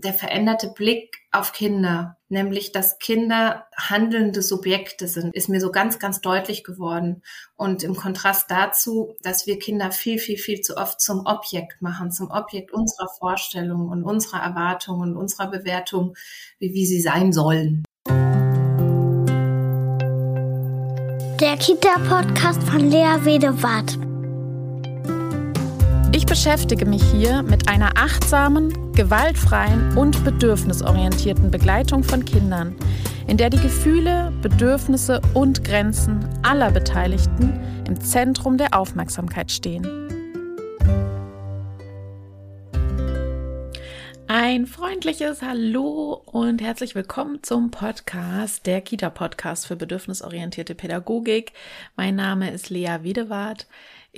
der veränderte Blick auf Kinder, nämlich dass Kinder handelnde Subjekte sind, ist mir so ganz, ganz deutlich geworden. Und im Kontrast dazu, dass wir Kinder viel, viel, viel zu oft zum Objekt machen, zum Objekt unserer Vorstellungen und unserer Erwartungen und unserer Bewertung, wie, wie sie sein sollen. Der Kita-Podcast von Lea Wedewart. Ich beschäftige mich hier mit einer achtsamen, gewaltfreien und bedürfnisorientierten Begleitung von Kindern, in der die Gefühle, Bedürfnisse und Grenzen aller Beteiligten im Zentrum der Aufmerksamkeit stehen. Ein freundliches Hallo und herzlich willkommen zum Podcast, der Kita-Podcast für bedürfnisorientierte Pädagogik. Mein Name ist Lea Wiedewart.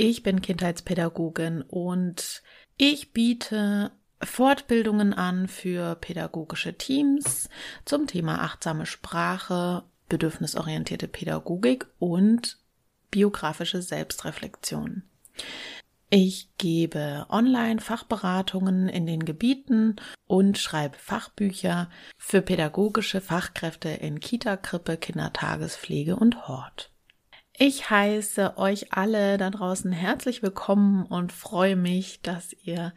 Ich bin Kindheitspädagogin und ich biete Fortbildungen an für pädagogische Teams zum Thema achtsame Sprache, bedürfnisorientierte Pädagogik und biografische Selbstreflexion. Ich gebe Online-Fachberatungen in den Gebieten und schreibe Fachbücher für pädagogische Fachkräfte in Kita, Krippe, Kindertagespflege und Hort. Ich heiße euch alle da draußen herzlich willkommen und freue mich, dass ihr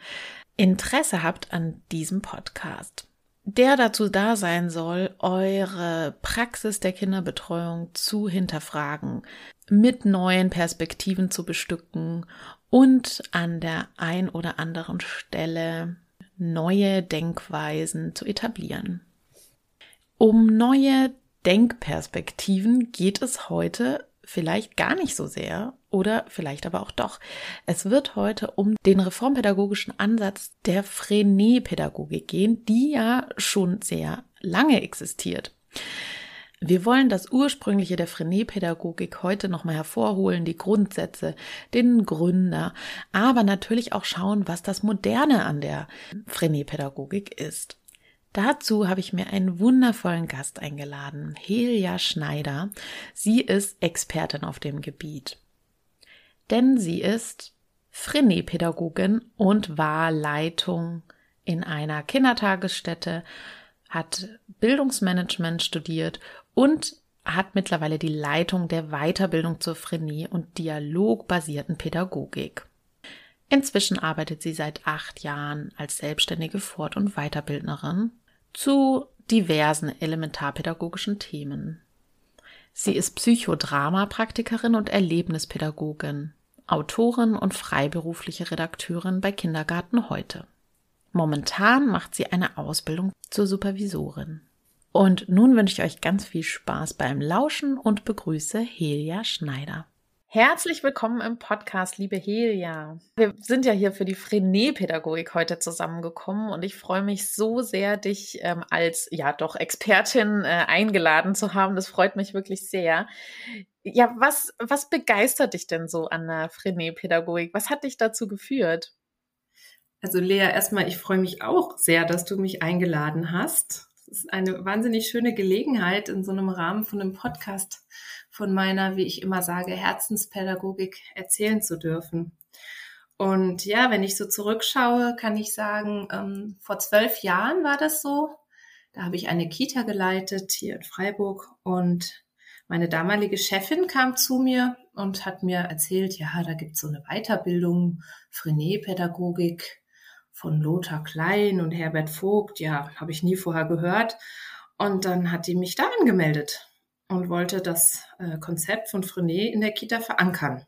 Interesse habt an diesem Podcast, der dazu da sein soll, eure Praxis der Kinderbetreuung zu hinterfragen, mit neuen Perspektiven zu bestücken und an der ein oder anderen Stelle neue Denkweisen zu etablieren. Um neue Denkperspektiven geht es heute vielleicht gar nicht so sehr oder vielleicht aber auch doch. Es wird heute um den reformpädagogischen Ansatz der Frenet-Pädagogik gehen, die ja schon sehr lange existiert. Wir wollen das Ursprüngliche der Frenet-Pädagogik heute nochmal hervorholen, die Grundsätze, den Gründer, aber natürlich auch schauen, was das Moderne an der Frenet-Pädagogik ist. Dazu habe ich mir einen wundervollen Gast eingeladen, Helia Schneider. Sie ist Expertin auf dem Gebiet. Denn sie ist Frenee-Pädagogin und war Leitung in einer Kindertagesstätte, hat Bildungsmanagement studiert und hat mittlerweile die Leitung der Weiterbildung zur Frenee und dialogbasierten Pädagogik. Inzwischen arbeitet sie seit acht Jahren als selbstständige Fort- und Weiterbildnerin zu diversen elementarpädagogischen Themen. Sie ist Psychodrama-Praktikerin und Erlebnispädagogin, Autorin und freiberufliche Redakteurin bei Kindergarten heute. Momentan macht sie eine Ausbildung zur Supervisorin. Und nun wünsche ich euch ganz viel Spaß beim Lauschen und begrüße Helia Schneider. Herzlich willkommen im Podcast, liebe Helia. Wir sind ja hier für die Frenet-Pädagogik heute zusammengekommen und ich freue mich so sehr, dich ähm, als ja doch Expertin äh, eingeladen zu haben. Das freut mich wirklich sehr. Ja, was, was begeistert dich denn so an der Frenet-Pädagogik? Was hat dich dazu geführt? Also Lea, erstmal, ich freue mich auch sehr, dass du mich eingeladen hast. Es ist eine wahnsinnig schöne Gelegenheit, in so einem Rahmen von einem Podcast von meiner, wie ich immer sage, Herzenspädagogik erzählen zu dürfen. Und ja, wenn ich so zurückschaue, kann ich sagen, ähm, vor zwölf Jahren war das so. Da habe ich eine Kita geleitet hier in Freiburg und meine damalige Chefin kam zu mir und hat mir erzählt, ja, da gibt es so eine Weiterbildung, Frenet-Pädagogik von Lothar Klein und Herbert Vogt. Ja, habe ich nie vorher gehört. Und dann hat die mich da angemeldet und wollte das äh, Konzept von Frenet in der Kita verankern.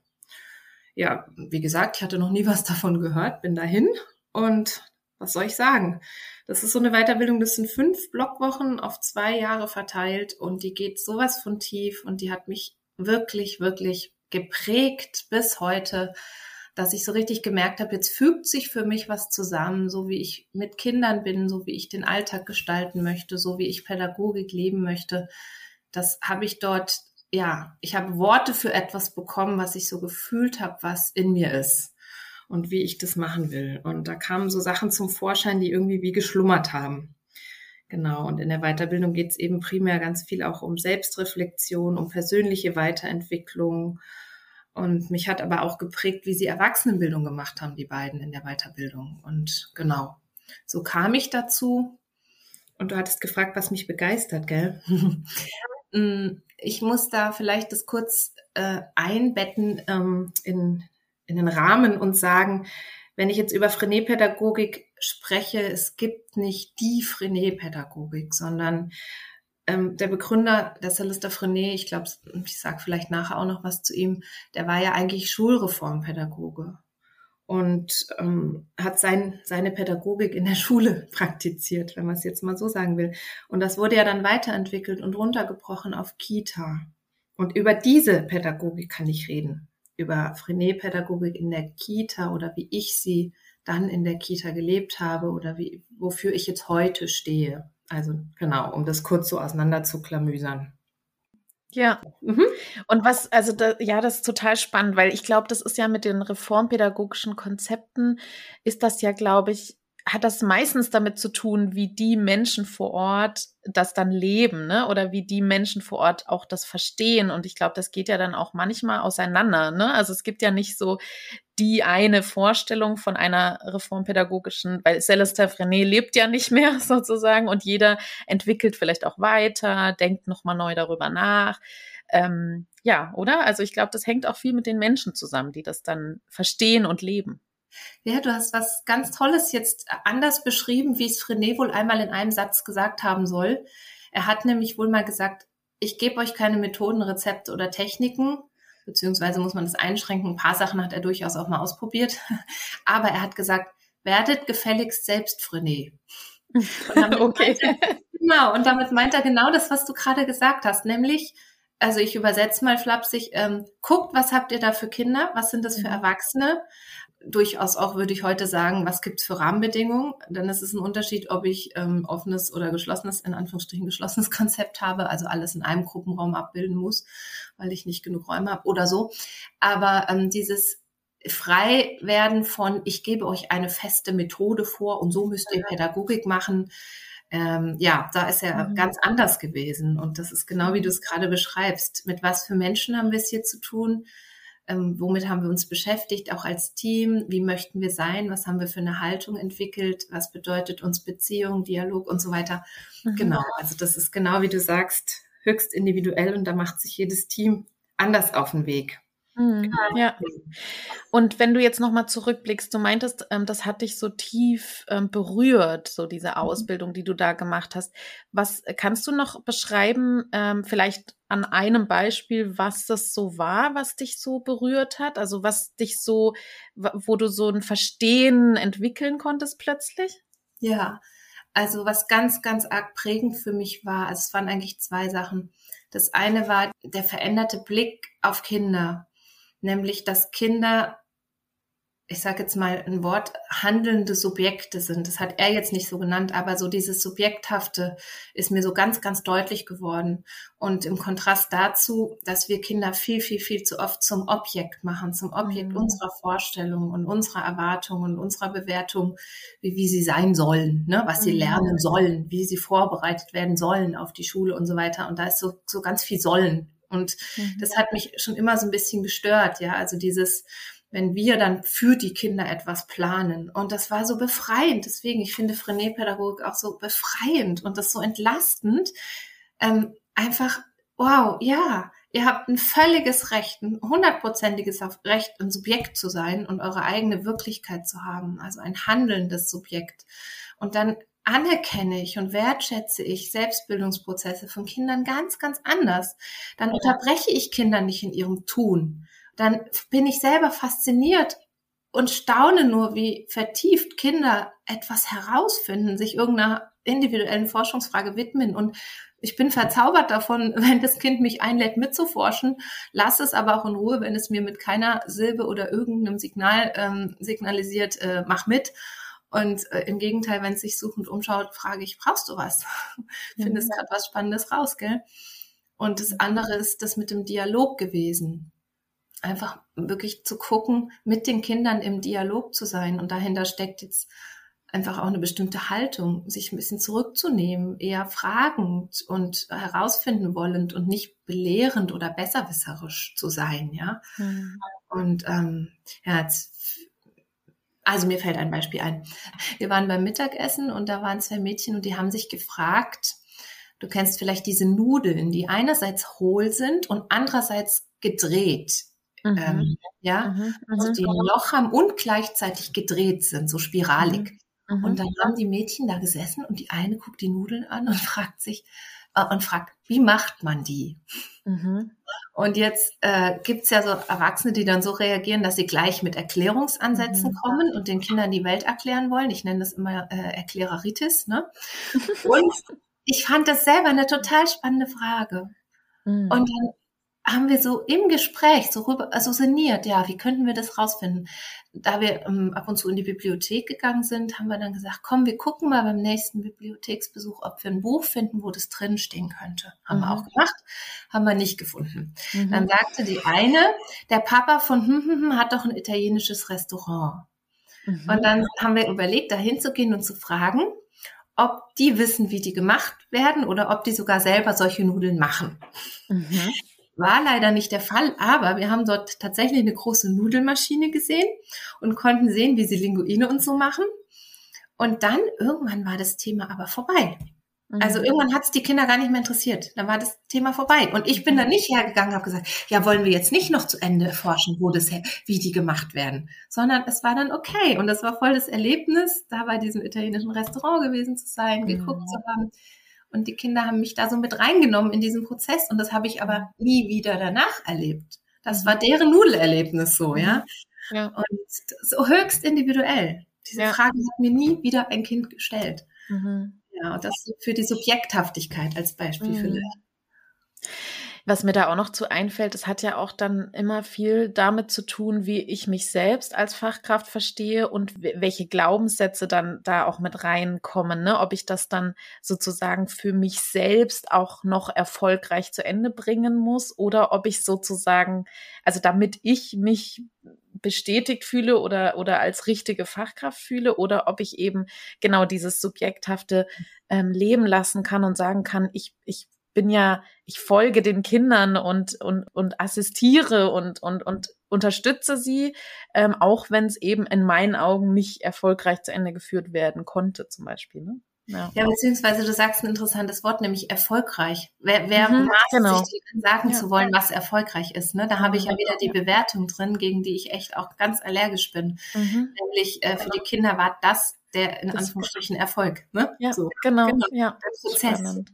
Ja, wie gesagt, ich hatte noch nie was davon gehört, bin dahin und was soll ich sagen? Das ist so eine Weiterbildung, das sind fünf Blockwochen auf zwei Jahre verteilt und die geht sowas von tief und die hat mich wirklich, wirklich geprägt bis heute, dass ich so richtig gemerkt habe, jetzt fügt sich für mich was zusammen, so wie ich mit Kindern bin, so wie ich den Alltag gestalten möchte, so wie ich Pädagogik leben möchte das habe ich dort, ja, ich habe Worte für etwas bekommen, was ich so gefühlt habe, was in mir ist und wie ich das machen will. Und da kamen so Sachen zum Vorschein, die irgendwie wie geschlummert haben. Genau, und in der Weiterbildung geht es eben primär ganz viel auch um Selbstreflexion, um persönliche Weiterentwicklung. Und mich hat aber auch geprägt, wie sie Erwachsenenbildung gemacht haben, die beiden in der Weiterbildung. Und genau, so kam ich dazu, Und du hattest gefragt, was mich begeistert, gell? Mm, ich muss da vielleicht das kurz äh, einbetten ähm, in, in den Rahmen und sagen, wenn ich jetzt über Frenet-Pädagogik spreche, es gibt nicht die Frenet-Pädagogik, sondern ähm, der Begründer, der Celesta Frenet, ich glaube, ich sage vielleicht nachher auch noch was zu ihm, der war ja eigentlich Schulreformpädagoge und ähm, hat sein, seine Pädagogik in der Schule praktiziert, wenn man es jetzt mal so sagen will. Und das wurde ja dann weiterentwickelt und runtergebrochen auf Kita. Und über diese Pädagogik kann ich reden. Über Frenet-Pädagogik in der Kita oder wie ich sie dann in der Kita gelebt habe oder wie, wofür ich jetzt heute stehe. Also genau, um das kurz so auseinander zu klamüsern. Ja. Mhm. Und was, also da, ja, das ist total spannend, weil ich glaube, das ist ja mit den reformpädagogischen Konzepten, ist das ja, glaube ich, hat das meistens damit zu tun, wie die Menschen vor Ort das dann leben, ne? Oder wie die Menschen vor Ort auch das verstehen. Und ich glaube, das geht ja dann auch manchmal auseinander, ne? Also es gibt ja nicht so die eine Vorstellung von einer reformpädagogischen, weil Celestin Frenet lebt ja nicht mehr sozusagen und jeder entwickelt vielleicht auch weiter, denkt nochmal neu darüber nach. Ähm, ja, oder? Also ich glaube, das hängt auch viel mit den Menschen zusammen, die das dann verstehen und leben. Ja, du hast was ganz Tolles jetzt anders beschrieben, wie es Frenet wohl einmal in einem Satz gesagt haben soll. Er hat nämlich wohl mal gesagt, ich gebe euch keine Methoden, Rezepte oder Techniken, beziehungsweise muss man das einschränken. Ein paar Sachen hat er durchaus auch mal ausprobiert. Aber er hat gesagt, werdet gefälligst selbst Frenet. okay. Er, genau, und damit meint er genau das, was du gerade gesagt hast, nämlich, also ich übersetze mal flapsig, ähm, guckt, was habt ihr da für Kinder, was sind das für mhm. Erwachsene, durchaus auch, würde ich heute sagen, was gibt's für Rahmenbedingungen? Denn es ist ein Unterschied, ob ich ähm, offenes oder geschlossenes, in Anführungsstrichen geschlossenes Konzept habe, also alles in einem Gruppenraum abbilden muss, weil ich nicht genug Räume habe oder so. Aber ähm, dieses frei werden von, ich gebe euch eine feste Methode vor und so müsst ihr Pädagogik machen, ähm, ja, da ist er mhm. ganz anders gewesen. Und das ist genau wie du es gerade beschreibst. Mit was für Menschen haben wir es hier zu tun? Ähm, womit haben wir uns beschäftigt, auch als Team, wie möchten wir sein, was haben wir für eine Haltung entwickelt, was bedeutet uns Beziehung, Dialog und so weiter. Mhm. Genau, also das ist genau wie du sagst, höchst individuell und da macht sich jedes Team anders auf den Weg. Mhm, ja. Und wenn du jetzt nochmal zurückblickst, du meintest, ähm, das hat dich so tief ähm, berührt, so diese mhm. Ausbildung, die du da gemacht hast. Was kannst du noch beschreiben, ähm, vielleicht an einem Beispiel, was das so war, was dich so berührt hat? Also was dich so, wo du so ein Verstehen entwickeln konntest plötzlich? Ja, also was ganz, ganz arg prägend für mich war, also es waren eigentlich zwei Sachen. Das eine war der veränderte Blick auf Kinder nämlich dass Kinder, ich sage jetzt mal ein Wort, handelnde Subjekte sind. Das hat er jetzt nicht so genannt, aber so dieses Subjekthafte ist mir so ganz, ganz deutlich geworden. Und im Kontrast dazu, dass wir Kinder viel, viel, viel zu oft zum Objekt machen, zum Objekt mhm. unserer Vorstellungen und unserer Erwartungen und unserer Bewertung, wie, wie sie sein sollen, ne? was sie mhm. lernen sollen, wie sie vorbereitet werden sollen auf die Schule und so weiter. Und da ist so, so ganz viel Sollen und mhm. das hat mich schon immer so ein bisschen gestört, ja. Also dieses, wenn wir dann für die Kinder etwas planen. Und das war so befreiend. Deswegen, ich finde Frenet-Pädagogik auch so befreiend und das so entlastend. Ähm, einfach, wow, ja, ihr habt ein völliges Recht, ein hundertprozentiges Recht, ein Subjekt zu sein und eure eigene Wirklichkeit zu haben. Also ein handelndes Subjekt. Und dann anerkenne ich und wertschätze ich Selbstbildungsprozesse von Kindern ganz, ganz anders. Dann unterbreche ich Kinder nicht in ihrem Tun. Dann bin ich selber fasziniert und staune nur, wie vertieft Kinder etwas herausfinden, sich irgendeiner individuellen Forschungsfrage widmen. Und ich bin verzaubert davon, wenn das Kind mich einlädt, mitzuforschen. Lass es aber auch in Ruhe, wenn es mir mit keiner Silbe oder irgendeinem Signal ähm, signalisiert, äh, mach mit. Und äh, im Gegenteil, wenn es sich suchend umschaut, frage ich, brauchst du was? Findest mhm. gerade was Spannendes raus, gell? Und das andere ist das mit dem Dialog gewesen. Einfach wirklich zu gucken, mit den Kindern im Dialog zu sein. Und dahinter steckt jetzt einfach auch eine bestimmte Haltung, sich ein bisschen zurückzunehmen, eher fragend und herausfinden wollend und nicht belehrend oder besserwisserisch zu sein, ja. Mhm. Und ähm, ja, jetzt Also mir fällt ein Beispiel ein. Wir waren beim Mittagessen und da waren zwei Mädchen und die haben sich gefragt, du kennst vielleicht diese Nudeln, die einerseits hohl sind und andererseits gedreht. Mhm. Ähm, ja, mhm. also mhm. die ein Loch haben und gleichzeitig gedreht sind, so spiralig. Mhm. Und dann haben die Mädchen da gesessen und die eine guckt die Nudeln an und fragt sich, äh, und fragt, wie macht man die? Und jetzt äh, gibt ja so Erwachsene, die dann so reagieren, dass sie gleich mit Erklärungsansätzen mhm. kommen und den Kindern die Welt erklären wollen. Ich nenne das immer äh, Erkläreritis. Ne? Und ich fand das selber eine total spannende Frage. Mhm. Und dann haben wir so im Gespräch so rüber, also sinniert, ja, wie könnten wir das rausfinden? Da wir ähm, ab und zu in die Bibliothek gegangen sind, haben wir dann gesagt, komm, wir gucken mal beim nächsten Bibliotheksbesuch, ob wir ein Buch finden, wo das drin stehen könnte. Haben mhm. wir auch gemacht, haben wir nicht gefunden. Mhm. Dann sagte die eine, der Papa von hm, hm, hm, hat doch ein italienisches Restaurant. Mhm. Und dann haben wir überlegt, da hinzugehen und zu fragen, ob die wissen, wie die gemacht werden oder ob die sogar selber solche Nudeln machen. Mhm. War leider nicht der Fall, aber wir haben dort tatsächlich eine große Nudelmaschine gesehen und konnten sehen, wie sie Linguine und so machen. Und dann irgendwann war das Thema aber vorbei. Also mhm. irgendwann hat es die Kinder gar nicht mehr interessiert. Dann war das Thema vorbei. Und ich bin dann nicht hergegangen, habe gesagt, ja, wollen wir jetzt nicht noch zu Ende erforschen, wo das, wie die gemacht werden, sondern es war dann okay. Und das war voll das Erlebnis, da bei diesem italienischen Restaurant gewesen zu sein, geguckt mhm. zu haben. Und die Kinder haben mich da so mit reingenommen in diesen Prozess. Und das habe ich aber nie wieder danach erlebt. Das war deren Nudelerlebnis so, ja. ja. Und so höchst individuell. Diese ja. Frage hat mir nie wieder ein Kind gestellt. Mhm. Ja, und das für die Subjekthaftigkeit als Beispiel mhm. vielleicht. Was mir da auch noch zu einfällt, es hat ja auch dann immer viel damit zu tun, wie ich mich selbst als Fachkraft verstehe und welche Glaubenssätze dann da auch mit reinkommen. Ne? Ob ich das dann sozusagen für mich selbst auch noch erfolgreich zu Ende bringen muss oder ob ich sozusagen, also damit ich mich bestätigt fühle oder, oder als richtige Fachkraft fühle oder ob ich eben genau dieses subjekthafte ähm, leben lassen kann und sagen kann, ich, ich bin ja, ich folge den Kindern und, und, und assistiere und, und, und unterstütze sie, ähm, auch wenn es eben in meinen Augen nicht erfolgreich zu Ende geführt werden konnte, zum Beispiel. Ne? Ja. ja, beziehungsweise du sagst ein interessantes Wort, nämlich erfolgreich. Wer, wer mhm, maßt genau. sich sagen ja. zu wollen, was erfolgreich ist? Ne? Da habe ich ja wieder die Bewertung drin, gegen die ich echt auch ganz allergisch bin. Mhm. Nämlich äh, für die Kinder war das der in das Anführungsstrichen Erfolg. Ne? Ja, so. genau. genau. Ja. Der Prozess. Spannend.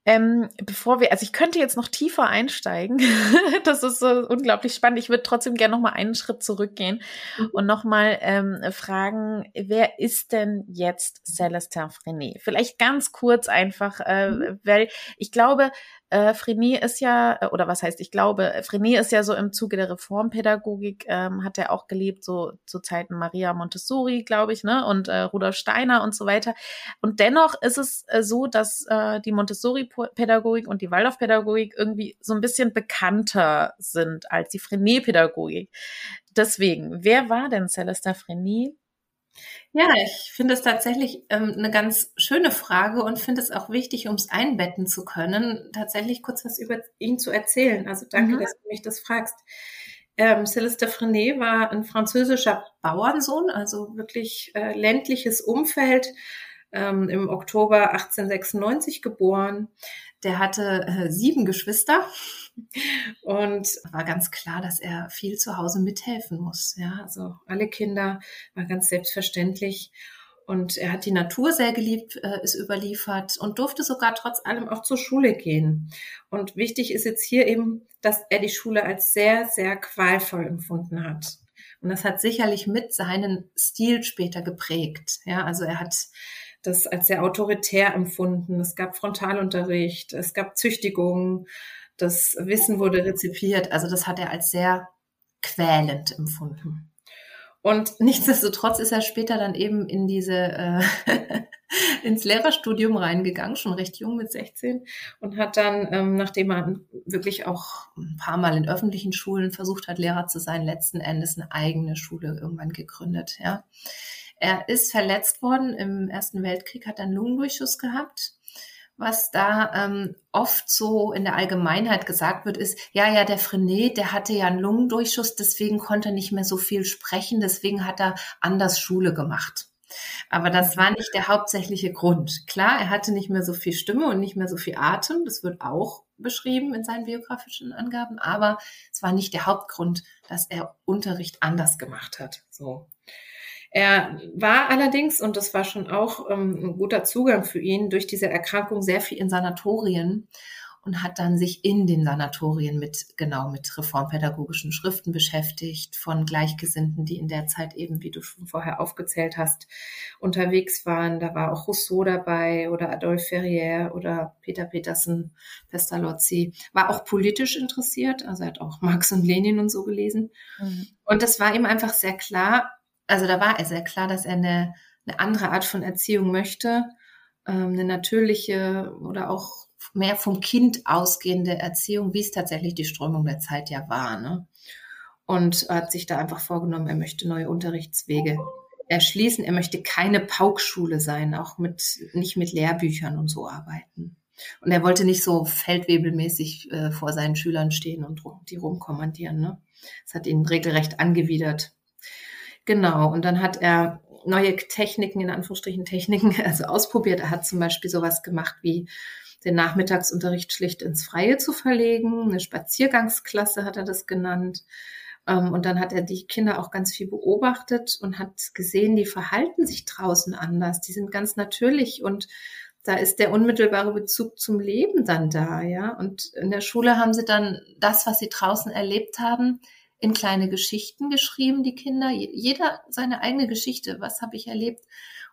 Ähm, bevor wir, also ich könnte jetzt noch tiefer einsteigen. das ist so unglaublich spannend. Ich würde trotzdem gerne noch mal einen Schritt zurückgehen mhm. und noch mal ähm, fragen, wer ist denn jetzt Celestin Frenet? Vielleicht ganz kurz einfach, äh, mhm. weil ich glaube, äh, Frenet ist ja, äh, oder was heißt, ich glaube, Frenet ist ja so im Zuge der Reformpädagogik, ähm, hat er auch gelebt, so zu Zeiten Maria Montessori, glaube ich, ne, und äh, Rudolf Steiner und so weiter. Und dennoch ist es äh, so, dass äh, die Montessori-Pädagogik und die Waldorf-Pädagogik irgendwie so ein bisschen bekannter sind als die Frenet-Pädagogik. Deswegen, wer war denn Celesta Frenet? Ja, ich finde es tatsächlich ähm, eine ganz schöne Frage und finde es auch wichtig, um es einbetten zu können, tatsächlich kurz was über ihn zu erzählen. Also danke, mhm. dass du mich das fragst. Ähm, Céleste Frenet war ein französischer Bauernsohn, also wirklich äh, ländliches Umfeld, ähm, im Oktober 1896 geboren. Der hatte äh, sieben Geschwister und war ganz klar, dass er viel zu Hause mithelfen muss. Ja, also alle Kinder war ganz selbstverständlich. Und er hat die Natur sehr geliebt, äh, ist überliefert und durfte sogar trotz allem auch zur Schule gehen. Und wichtig ist jetzt hier eben, dass er die Schule als sehr, sehr qualvoll empfunden hat. Und das hat sicherlich mit seinen Stil später geprägt. Ja, also er hat das als sehr autoritär empfunden. Es gab Frontalunterricht, es gab Züchtigung, das Wissen wurde rezipiert. Also das hat er als sehr quälend empfunden. Und nichtsdestotrotz ist er später dann eben in diese äh, ins Lehrerstudium reingegangen, schon recht jung mit 16 und hat dann, ähm, nachdem er wirklich auch ein paar Mal in öffentlichen Schulen versucht hat, Lehrer zu sein, letzten Endes eine eigene Schule irgendwann gegründet. Ja, er ist verletzt worden im Ersten Weltkrieg, hat einen Lungendurchschuss gehabt was da ähm, oft so in der Allgemeinheit gesagt wird, ist, ja, ja, der Frenet, der hatte ja einen Lungendurchschuss, deswegen konnte er nicht mehr so viel sprechen, deswegen hat er anders Schule gemacht. Aber das war nicht der hauptsächliche Grund. Klar, er hatte nicht mehr so viel Stimme und nicht mehr so viel Atem. Das wird auch beschrieben in seinen biografischen Angaben. Aber es war nicht der Hauptgrund, dass er Unterricht anders gemacht hat. So. Er war allerdings, und das war schon auch ähm, ein guter Zugang für ihn, durch diese Erkrankung sehr viel in Sanatorien und hat dann sich in den Sanatorien mit, genau, mit reformpädagogischen Schriften beschäftigt, von Gleichgesinnten, die in der Zeit eben, wie du schon vorher aufgezählt hast, unterwegs waren. Da war auch Rousseau dabei oder Adolphe Ferrier oder Peter Petersen, Pestalozzi. War auch politisch interessiert, also er hat auch Marx und Lenin und so gelesen. Mhm. Und das war ihm einfach sehr klar, also da war er sehr klar, dass er eine, eine andere Art von Erziehung möchte, ähm, eine natürliche oder auch mehr vom Kind ausgehende Erziehung, wie es tatsächlich die Strömung der Zeit ja war. Ne? Und hat sich da einfach vorgenommen, er möchte neue Unterrichtswege erschließen. Er möchte keine Paukschule sein, auch mit, nicht mit Lehrbüchern und so arbeiten. Und er wollte nicht so feldwebelmäßig äh, vor seinen Schülern stehen und die rumkommandieren. Ne? Das hat ihn regelrecht angewidert. Genau. Und dann hat er neue Techniken, in Anführungsstrichen Techniken, also ausprobiert. Er hat zum Beispiel sowas gemacht wie den Nachmittagsunterricht schlicht ins Freie zu verlegen. Eine Spaziergangsklasse hat er das genannt. Ähm, und dann hat er die Kinder auch ganz viel beobachtet und hat gesehen, die verhalten sich draußen anders. Die sind ganz natürlich und da ist der unmittelbare Bezug zum Leben dann da, ja. Und in der Schule haben sie dann das, was sie draußen erlebt haben, in kleine Geschichten geschrieben, die Kinder. Jeder seine eigene Geschichte. Was habe ich erlebt?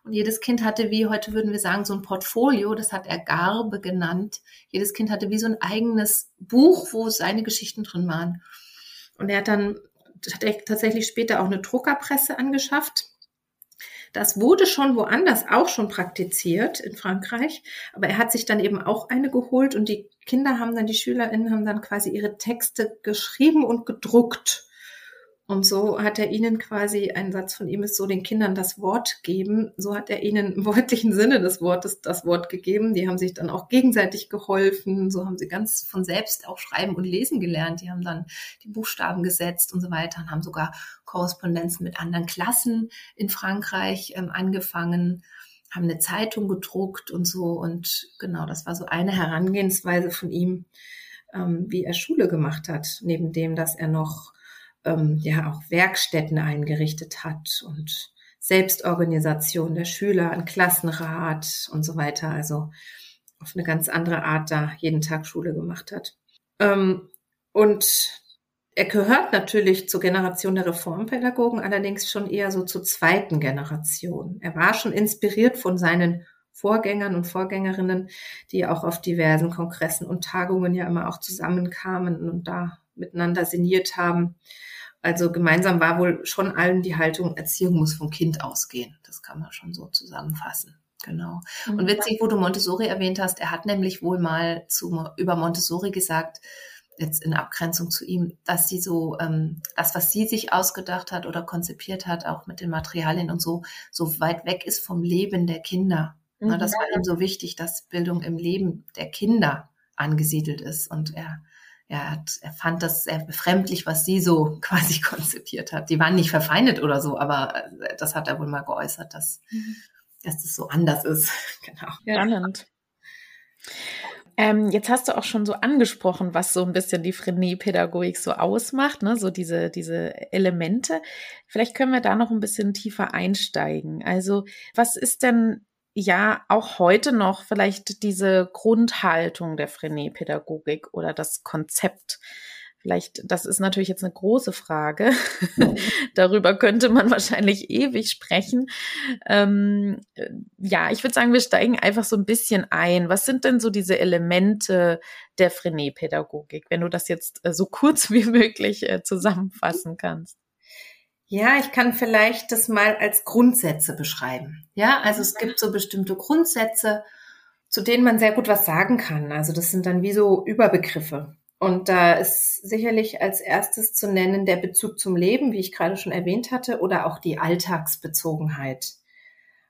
Und jedes Kind hatte, wie heute würden wir sagen, so ein Portfolio, das hat er Garbe genannt. Jedes Kind hatte wie so ein eigenes Buch, wo seine Geschichten drin waren. Und er hat dann, hat er tatsächlich später auch eine Druckerpresse angeschafft. Das wurde schon woanders auch schon praktiziert in Frankreich, aber er hat sich dann eben auch eine geholt und die Kinder haben dann, die SchülerInnen haben dann quasi ihre Texte geschrieben und gedruckt. Und so hat er ihnen quasi, ein Satz von ihm ist so, den Kindern das Wort geben. So hat er ihnen im wörtlichen Sinne des Wortes das Wort gegeben. Die haben sich dann auch gegenseitig geholfen. So haben sie ganz von selbst auch schreiben und lesen gelernt. Die haben dann die Buchstaben gesetzt und so weiter und haben sogar Korrespondenzen mit anderen Klassen in Frankreich ähm, angefangen, haben eine Zeitung gedruckt und so. Und genau, das war so eine Herangehensweise von ihm, ähm, wie er Schule gemacht hat, neben dem, dass er noch ähm, ja auch Werkstätten eingerichtet hat und Selbstorganisation der Schüler, ein Klassenrat und so weiter. Also auf eine ganz andere Art da jeden Tag Schule gemacht hat. Ähm, und er gehört natürlich zur Generation der Reformpädagogen, allerdings schon eher so zur zweiten Generation. Er war schon inspiriert von seinen Vorgängern und Vorgängerinnen, die auch auf diversen Kongressen und Tagungen ja immer auch zusammenkamen und da miteinander sinniert haben. Also gemeinsam war wohl schon allen die Haltung, Erziehung muss vom Kind ausgehen. Das kann man schon so zusammenfassen. Genau. Und witzig, wo du Montessori erwähnt hast, er hat nämlich wohl mal zu, über Montessori gesagt, jetzt in Abgrenzung zu ihm, dass sie so ähm, das, was sie sich ausgedacht hat oder konzipiert hat, auch mit den Materialien und so, so weit weg ist vom Leben der Kinder. Mhm. Das war ihm so wichtig, dass Bildung im Leben der Kinder angesiedelt ist. Und er er, hat, er fand das sehr befremdlich, was sie so quasi konzipiert hat. Die waren nicht verfeindet oder so, aber äh, das hat er wohl mal geäußert, dass, mhm. dass das so anders ist. genau. Spannend. Ähm, jetzt hast du auch schon so angesprochen, was so ein bisschen die Frenet-Pädagogik so ausmacht, ne? so diese, diese Elemente. Vielleicht können wir da noch ein bisschen tiefer einsteigen. Also, was ist denn ja auch heute noch vielleicht diese Grundhaltung der Frenet-Pädagogik oder das Konzept. Vielleicht, das ist natürlich jetzt eine große Frage. Darüber könnte man wahrscheinlich ewig sprechen. Ähm, ja, ich würde sagen, wir steigen einfach so ein bisschen ein. Was sind denn so diese Elemente der Frenet-Pädagogik, wenn du das jetzt äh, so kurz wie möglich äh, zusammenfassen kannst? Ja, ich kann vielleicht das mal als Grundsätze beschreiben. Ja, also es gibt so bestimmte Grundsätze, zu denen man sehr gut was sagen kann. Also das sind dann wie so Überbegriffe. Und da ist sicherlich als erstes zu nennen der Bezug zum Leben, wie ich gerade schon erwähnt hatte, oder auch die Alltagsbezogenheit.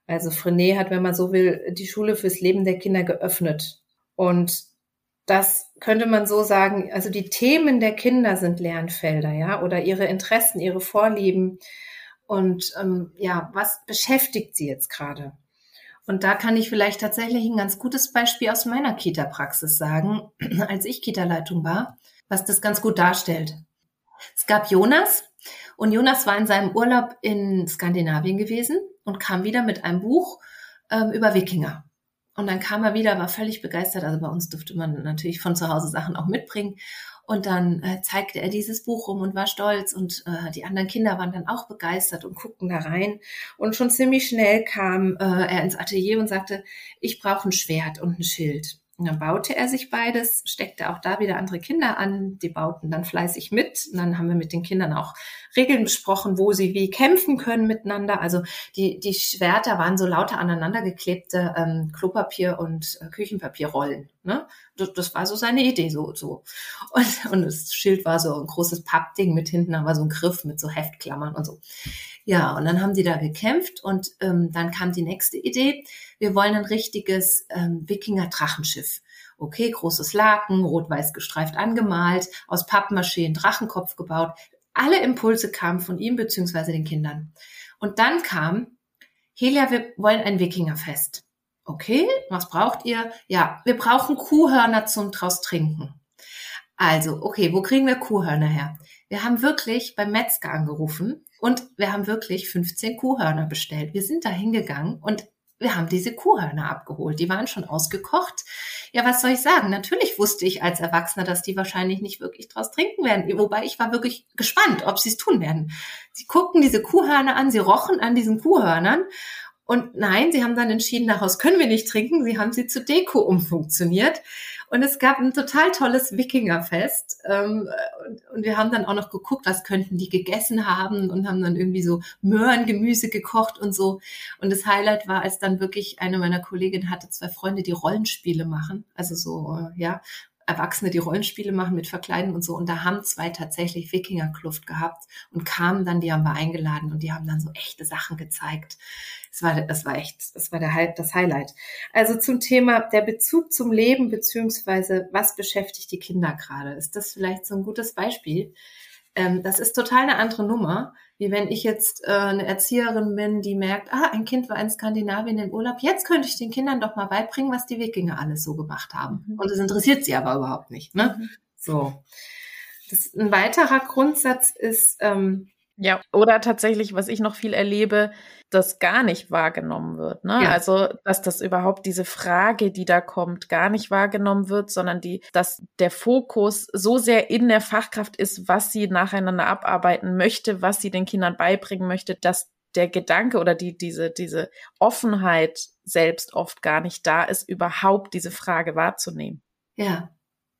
Also Frenet hat, wenn man so will, die Schule fürs Leben der Kinder geöffnet. Und das könnte man so sagen, also die Themen der Kinder sind Lernfelder, ja, oder ihre Interessen, ihre Vorlieben. Und ähm, ja, was beschäftigt sie jetzt gerade? Und da kann ich vielleicht tatsächlich ein ganz gutes Beispiel aus meiner Kita-Praxis sagen, als ich Kita-Leitung war, was das ganz gut darstellt. Es gab Jonas und Jonas war in seinem Urlaub in Skandinavien gewesen und kam wieder mit einem Buch ähm, über Wikinger. Und dann kam er wieder, war völlig begeistert. Also bei uns durfte man natürlich von zu Hause Sachen auch mitbringen. Und dann äh, zeigte er dieses Buch rum und war stolz und äh, die anderen Kinder waren dann auch begeistert und guckten da rein. Und schon ziemlich schnell kam äh, er ins Atelier und sagte, ich brauche ein Schwert und ein Schild. Und dann baute er sich beides, steckte auch da wieder andere Kinder an, die bauten dann fleißig mit. Und dann haben wir mit den Kindern auch Regeln besprochen, wo sie wie kämpfen können miteinander. Also die, die Schwerter waren so lauter aneinander geklebte ähm, Klopapier- und äh, Küchenpapierrollen. Ne? Das, das war so seine Idee, so, so. Und, und das Schild war so ein großes Pappding mit hinten, aber so ein Griff mit so Heftklammern und so. Ja, und dann haben die da gekämpft und ähm, dann kam die nächste Idee. Wir wollen ein richtiges ähm, Wikinger-Drachenschiff. Okay, großes Laken, rot-weiß gestreift angemalt, aus Pappmaché ein Drachenkopf gebaut. Alle Impulse kamen von ihm beziehungsweise den Kindern. Und dann kam, Helia, wir wollen ein Wikingerfest. Okay, was braucht ihr? Ja, wir brauchen Kuhhörner zum draus trinken. Also, okay, wo kriegen wir Kuhhörner her? Wir haben wirklich beim Metzger angerufen und wir haben wirklich 15 Kuhhörner bestellt. Wir sind da hingegangen und wir haben diese Kuhhörner abgeholt. Die waren schon ausgekocht. Ja, was soll ich sagen? Natürlich wusste ich als Erwachsener, dass die wahrscheinlich nicht wirklich draus trinken werden. Wobei ich war wirklich gespannt, ob sie es tun werden. Sie guckten diese Kuhhörner an, sie rochen an diesen Kuhhörnern. Und nein, sie haben dann entschieden, daraus können wir nicht trinken. Sie haben sie zu Deko umfunktioniert. Und es gab ein total tolles Wikingerfest. Ähm, und, wir haben dann auch noch geguckt, was könnten die gegessen haben und haben dann irgendwie so Möhrengemüse gekocht und so. Und das Highlight war, als dann wirklich eine meiner Kolleginnen hatte zwei Freunde, die Rollenspiele machen. Also so, äh, ja, Erwachsene, die Rollenspiele machen mit Verkleiden und so. Und da haben zwei tatsächlich Wikingerkluft gehabt und kamen dann, die haben wir eingeladen und die haben dann so echte Sachen gezeigt. Das war, das war echt, das war der, das Highlight. Also zum Thema der Bezug zum Leben beziehungsweise was beschäftigt die Kinder gerade? Ist das vielleicht so ein gutes Beispiel? Ähm, das ist total eine andere Nummer, wie wenn ich jetzt äh, eine Erzieherin bin, die merkt, ah, ein Kind war in Skandinavien in Urlaub, jetzt könnte ich den Kindern doch mal beibringen, was die Wikinger alles so gemacht haben. Mhm. Und das interessiert sie aber überhaupt nicht. Ne? Mhm. So. Das, ein weiterer Grundsatz ist, ähm, ja, oder tatsächlich, was ich noch viel erlebe, das gar nicht wahrgenommen wird. Ne? Ja. Also, dass das überhaupt diese Frage, die da kommt, gar nicht wahrgenommen wird, sondern die, dass der Fokus so sehr in der Fachkraft ist, was sie nacheinander abarbeiten möchte, was sie den Kindern beibringen möchte, dass der Gedanke oder die, diese, diese Offenheit selbst oft gar nicht da ist, überhaupt diese Frage wahrzunehmen. Ja,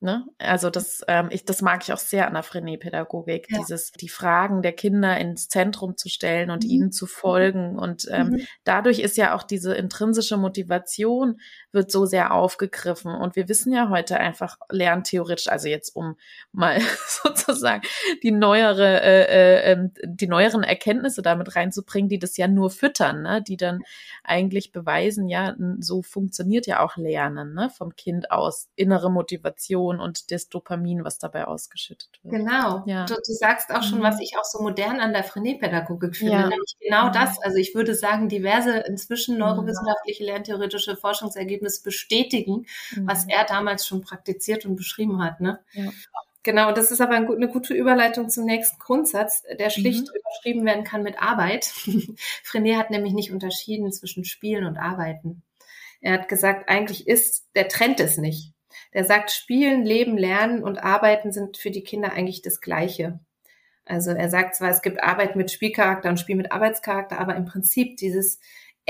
Ne? Also das, ähm, ich, das mag ich auch sehr an der Frenet-Pädagogik, ja. dieses, die Fragen der Kinder ins Zentrum zu stellen und mhm. ihnen zu folgen. Und ähm, mhm. dadurch ist ja auch diese intrinsische Motivation wird so sehr aufgegriffen. Und wir wissen ja heute einfach lerntheoretisch, also jetzt um mal sozusagen die neuere, äh, äh, ähm, die neueren Erkenntnisse damit reinzubringen, die das ja nur füttern, ne? die dann eigentlich beweisen, ja, so funktioniert ja auch Lernen, ne? vom Kind aus, innere Motivation und das Dopamin, was dabei ausgeschüttet wird. Genau. Ja. Du, du sagst auch schon, mhm. was ich auch so modern an der Frenet-Pädagogik finde, ja. nämlich genau mhm. das. Also ich würde sagen, diverse inzwischen mhm. neurowissenschaftliche lerntheoretische Forschungsergebnisse bestätigen, mhm. was er damals schon praktiziert und beschrieben hat. Ne? Ja. Genau, das ist aber eine gute Überleitung zum nächsten Grundsatz, der schlicht mhm. überschrieben werden kann mit Arbeit. Frenet hat nämlich nicht unterschieden zwischen Spielen und Arbeiten. Er hat gesagt, eigentlich ist, der Trend ist nicht der sagt, Spielen, Leben, Lernen und Arbeiten sind für die Kinder eigentlich das Gleiche. Also er sagt zwar, es gibt Arbeit mit Spielcharakter und Spiel mit Arbeitscharakter, aber im Prinzip dieses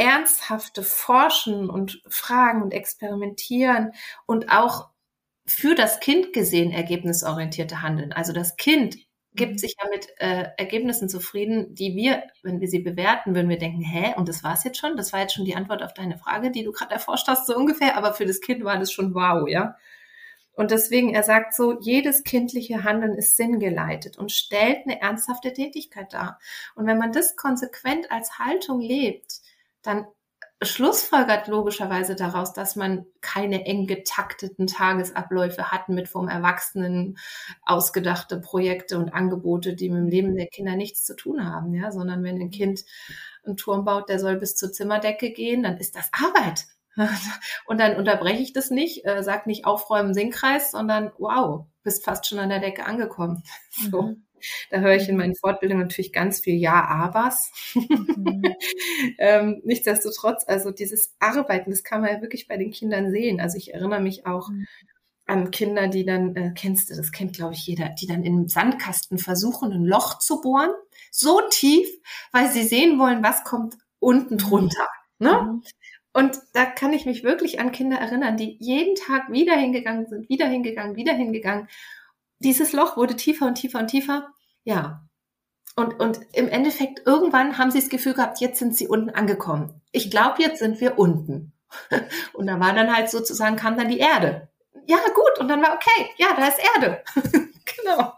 ernsthafte Forschen und Fragen und Experimentieren und auch für das Kind gesehen ergebnisorientierte Handeln. Also das Kind gibt mhm. sich ja mit äh, Ergebnissen zufrieden, die wir, wenn wir sie bewerten, würden wir denken, hä, und das war's jetzt schon? Das war jetzt schon die Antwort auf deine Frage, die du gerade erforscht hast, so ungefähr, aber für das Kind war das schon wow, ja. Und deswegen, er sagt so, jedes kindliche Handeln ist sinngeleitet und stellt eine ernsthafte Tätigkeit dar. Und wenn man das konsequent als Haltung lebt, dann schlussfolgert logischerweise daraus, dass man keine eng getakteten Tagesabläufe hat mit vom Erwachsenen ausgedachte Projekte und Angebote, die mit dem Leben der Kinder nichts zu tun haben, ja, sondern wenn ein Kind einen Turm baut, der soll bis zur Zimmerdecke gehen, dann ist das Arbeit. Und dann unterbreche ich das nicht, äh, sag nicht aufräumen Sinkkreis, sondern wow, bist fast schon an der Decke angekommen. So. Mhm. Da höre ich in meinen Fortbildungen natürlich ganz viel Ja, abers. Mhm. ähm, nichtsdestotrotz, also dieses Arbeiten, das kann man ja wirklich bei den Kindern sehen. Also ich erinnere mich auch mhm. an Kinder, die dann, äh, kennst du, das kennt glaube ich jeder, die dann im Sandkasten versuchen, ein Loch zu bohren, so tief, weil sie sehen wollen, was kommt unten mhm. drunter. Ne? Mhm. Und da kann ich mich wirklich an Kinder erinnern, die jeden Tag wieder hingegangen sind, wieder hingegangen, wieder hingegangen dieses Loch wurde tiefer und tiefer und tiefer. Ja. Und, und im Endeffekt, irgendwann haben sie das Gefühl gehabt, jetzt sind sie unten angekommen. Ich glaube, jetzt sind wir unten. Und da war dann halt sozusagen, kam dann die Erde. Ja, gut. Und dann war, okay, ja, da ist Erde. genau.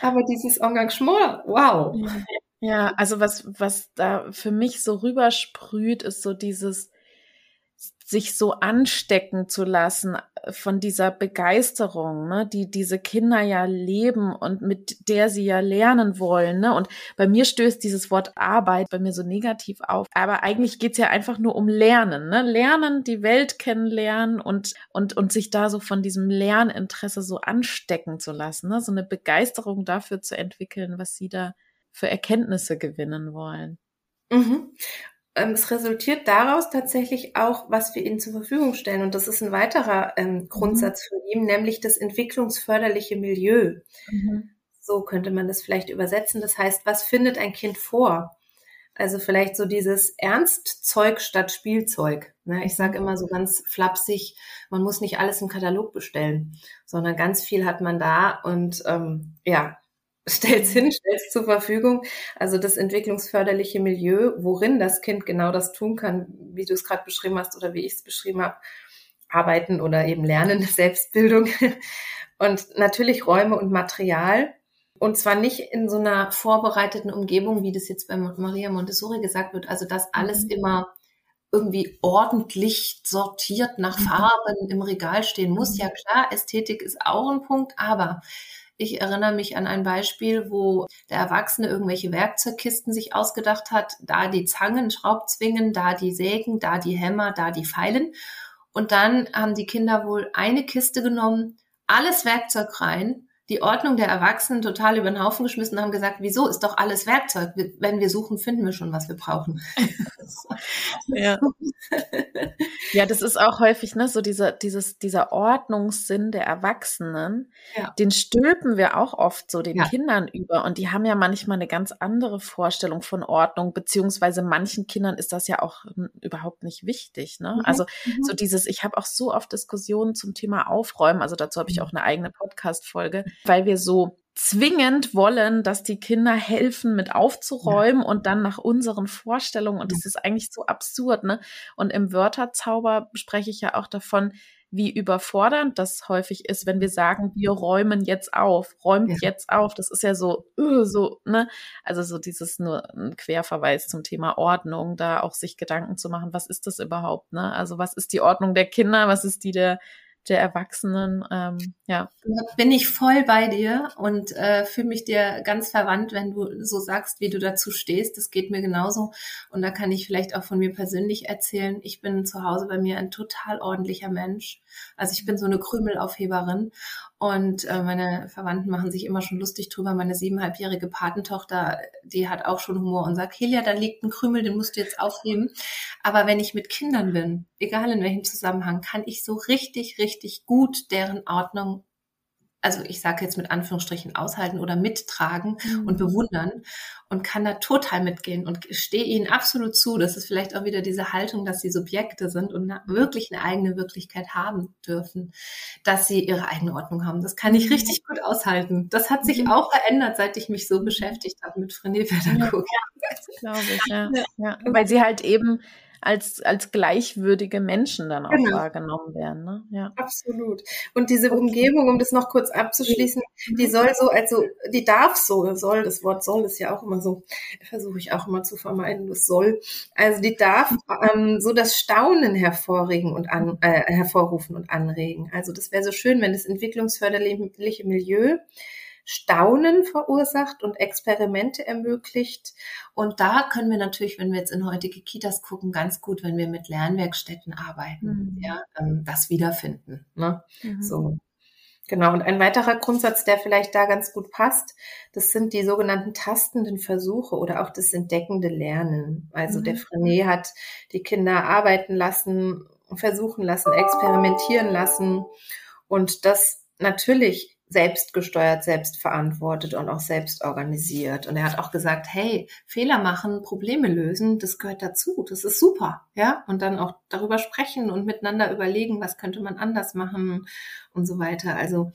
Aber dieses Engagement, wow. Ja, also was, was da für mich so rübersprüht, ist so dieses, sich so anstecken zu lassen äh, von dieser Begeisterung, ne, die diese Kinder ja leben und mit der sie ja lernen wollen. Ne? Und bei mir stößt dieses Wort Arbeit bei mir so negativ auf. Aber eigentlich geht's ja einfach nur um Lernen. Ne? Lernen, die Welt kennenlernen und, und, und sich da so von diesem Lerninteresse so anstecken zu lassen. Ne? So eine Begeisterung dafür zu entwickeln, was sie da für Erkenntnisse gewinnen wollen. Mhm. Ähm, es resultiert daraus tatsächlich auch, was wir ihnen zur Verfügung stellen. Und das ist ein weiterer ähm, mhm. Grundsatz von ihm, nämlich das entwicklungsförderliche Milieu. Mhm. So könnte man das vielleicht übersetzen. Das heißt, was findet ein Kind vor? Also vielleicht so dieses Ernstzeug statt Spielzeug. Ne? Ich sage immer so ganz flapsig, man muss nicht alles im Katalog bestellen, sondern ganz viel hat man da und ähm, ja, stell's hin, stell's zur Verfügung. Also das entwicklungsförderliche Milieu, worin das Kind genau das tun kann, wie du es gerade beschrieben hast oder wie ich es beschrieben habe, arbeiten oder eben lernen, Selbstbildung. Und natürlich Räume und Material. Und zwar nicht in so einer vorbereiteten Umgebung, wie das jetzt bei Maria Montessori gesagt wird. Also dass alles mhm. immer irgendwie ordentlich sortiert nach mhm. Farben im Regal stehen muss. Ja klar, Ästhetik ist auch ein Punkt, aber ich erinnere mich an ein Beispiel, wo der Erwachsene irgendwelche Werkzeugkisten sich ausgedacht hat, da die Zangen, Schraubzwingen, da die Sägen, da die Hämmer, da die Pfeilen. Und dann haben die Kinder wohl eine Kiste genommen, alles Werkzeug rein die Ordnung der Erwachsenen total über den Haufen geschmissen und haben gesagt, wieso ist doch alles Werkzeug? Wenn wir suchen, finden wir schon, was wir brauchen. ja. ja, das ist auch häufig, ne, so dieser, dieses, dieser Ordnungssinn der Erwachsenen, ja. den stülpen wir auch oft so den ja. Kindern über und die haben ja manchmal eine ganz andere Vorstellung von Ordnung, beziehungsweise manchen Kindern ist das ja auch überhaupt nicht wichtig, ne? Mhm. Also mhm. so dieses, ich habe auch so oft Diskussionen zum Thema Aufräumen, also dazu habe ich mhm. auch eine eigene Podcast-Folge, weil wir so zwingend wollen, dass die Kinder helfen mit aufzuräumen ja. und dann nach unseren Vorstellungen. Und das ist eigentlich so absurd, ne? Und im Wörterzauber spreche ich ja auch davon, wie überfordernd das häufig ist, wenn wir sagen, wir räumen jetzt auf, räumt ja. jetzt auf. Das ist ja so, uh, so, ne? Also so dieses nur ein Querverweis zum Thema Ordnung, da auch sich Gedanken zu machen, was ist das überhaupt, ne? Also was ist die Ordnung der Kinder, was ist die der der Erwachsenen. Ähm, ja. Bin ich voll bei dir und äh, fühle mich dir ganz verwandt, wenn du so sagst, wie du dazu stehst. Das geht mir genauso. Und da kann ich vielleicht auch von mir persönlich erzählen. Ich bin zu Hause bei mir ein total ordentlicher Mensch. Also ich bin so eine Krümelaufheberin und äh, meine Verwandten machen sich immer schon lustig drüber. Meine siebeneinhalbjährige Patentochter, die hat auch schon Humor und sagt, Helia, da liegt ein Krümel, den musst du jetzt aufheben. Aber wenn ich mit Kindern bin, egal in welchem Zusammenhang, kann ich so richtig, richtig gut deren Ordnung also ich sage jetzt mit Anführungsstrichen aushalten oder mittragen mhm. und bewundern und kann da total mitgehen und stehe ihnen absolut zu. Das ist vielleicht auch wieder diese Haltung, dass sie Subjekte sind und wirklich eine eigene Wirklichkeit haben dürfen, dass sie ihre eigene Ordnung haben. Das kann ich mhm. richtig gut aushalten. Das hat sich mhm. auch verändert, seit ich mich so beschäftigt habe mit Frenet-Pädagogik. Ja, glaube ich, ja. ja. Weil sie halt eben als, als gleichwürdige Menschen dann auch genau. wahrgenommen werden. Ne? Ja. Absolut. Und diese okay. Umgebung, um das noch kurz abzuschließen, mhm. die soll so, also die darf so, soll, das Wort soll ist ja auch immer so, versuche ich auch immer zu vermeiden, das soll. Also die darf ähm, so das Staunen hervorregen und an, äh, hervorrufen und anregen. Also das wäre so schön, wenn das entwicklungsförderliche Milieu Staunen verursacht und Experimente ermöglicht. Und da können wir natürlich, wenn wir jetzt in heutige Kitas gucken, ganz gut, wenn wir mit Lernwerkstätten arbeiten, mhm. ja, ähm, das wiederfinden. Ne? Mhm. So. Genau, und ein weiterer Grundsatz, der vielleicht da ganz gut passt, das sind die sogenannten tastenden Versuche oder auch das entdeckende Lernen. Also mhm. der Frenet hat die Kinder arbeiten lassen, versuchen lassen, experimentieren lassen und das natürlich selbstgesteuert, selbstverantwortet und auch selbst organisiert. Und er hat auch gesagt, hey, Fehler machen, Probleme lösen, das gehört dazu. Das ist super. Ja. Und dann auch darüber sprechen und miteinander überlegen, was könnte man anders machen und so weiter. Also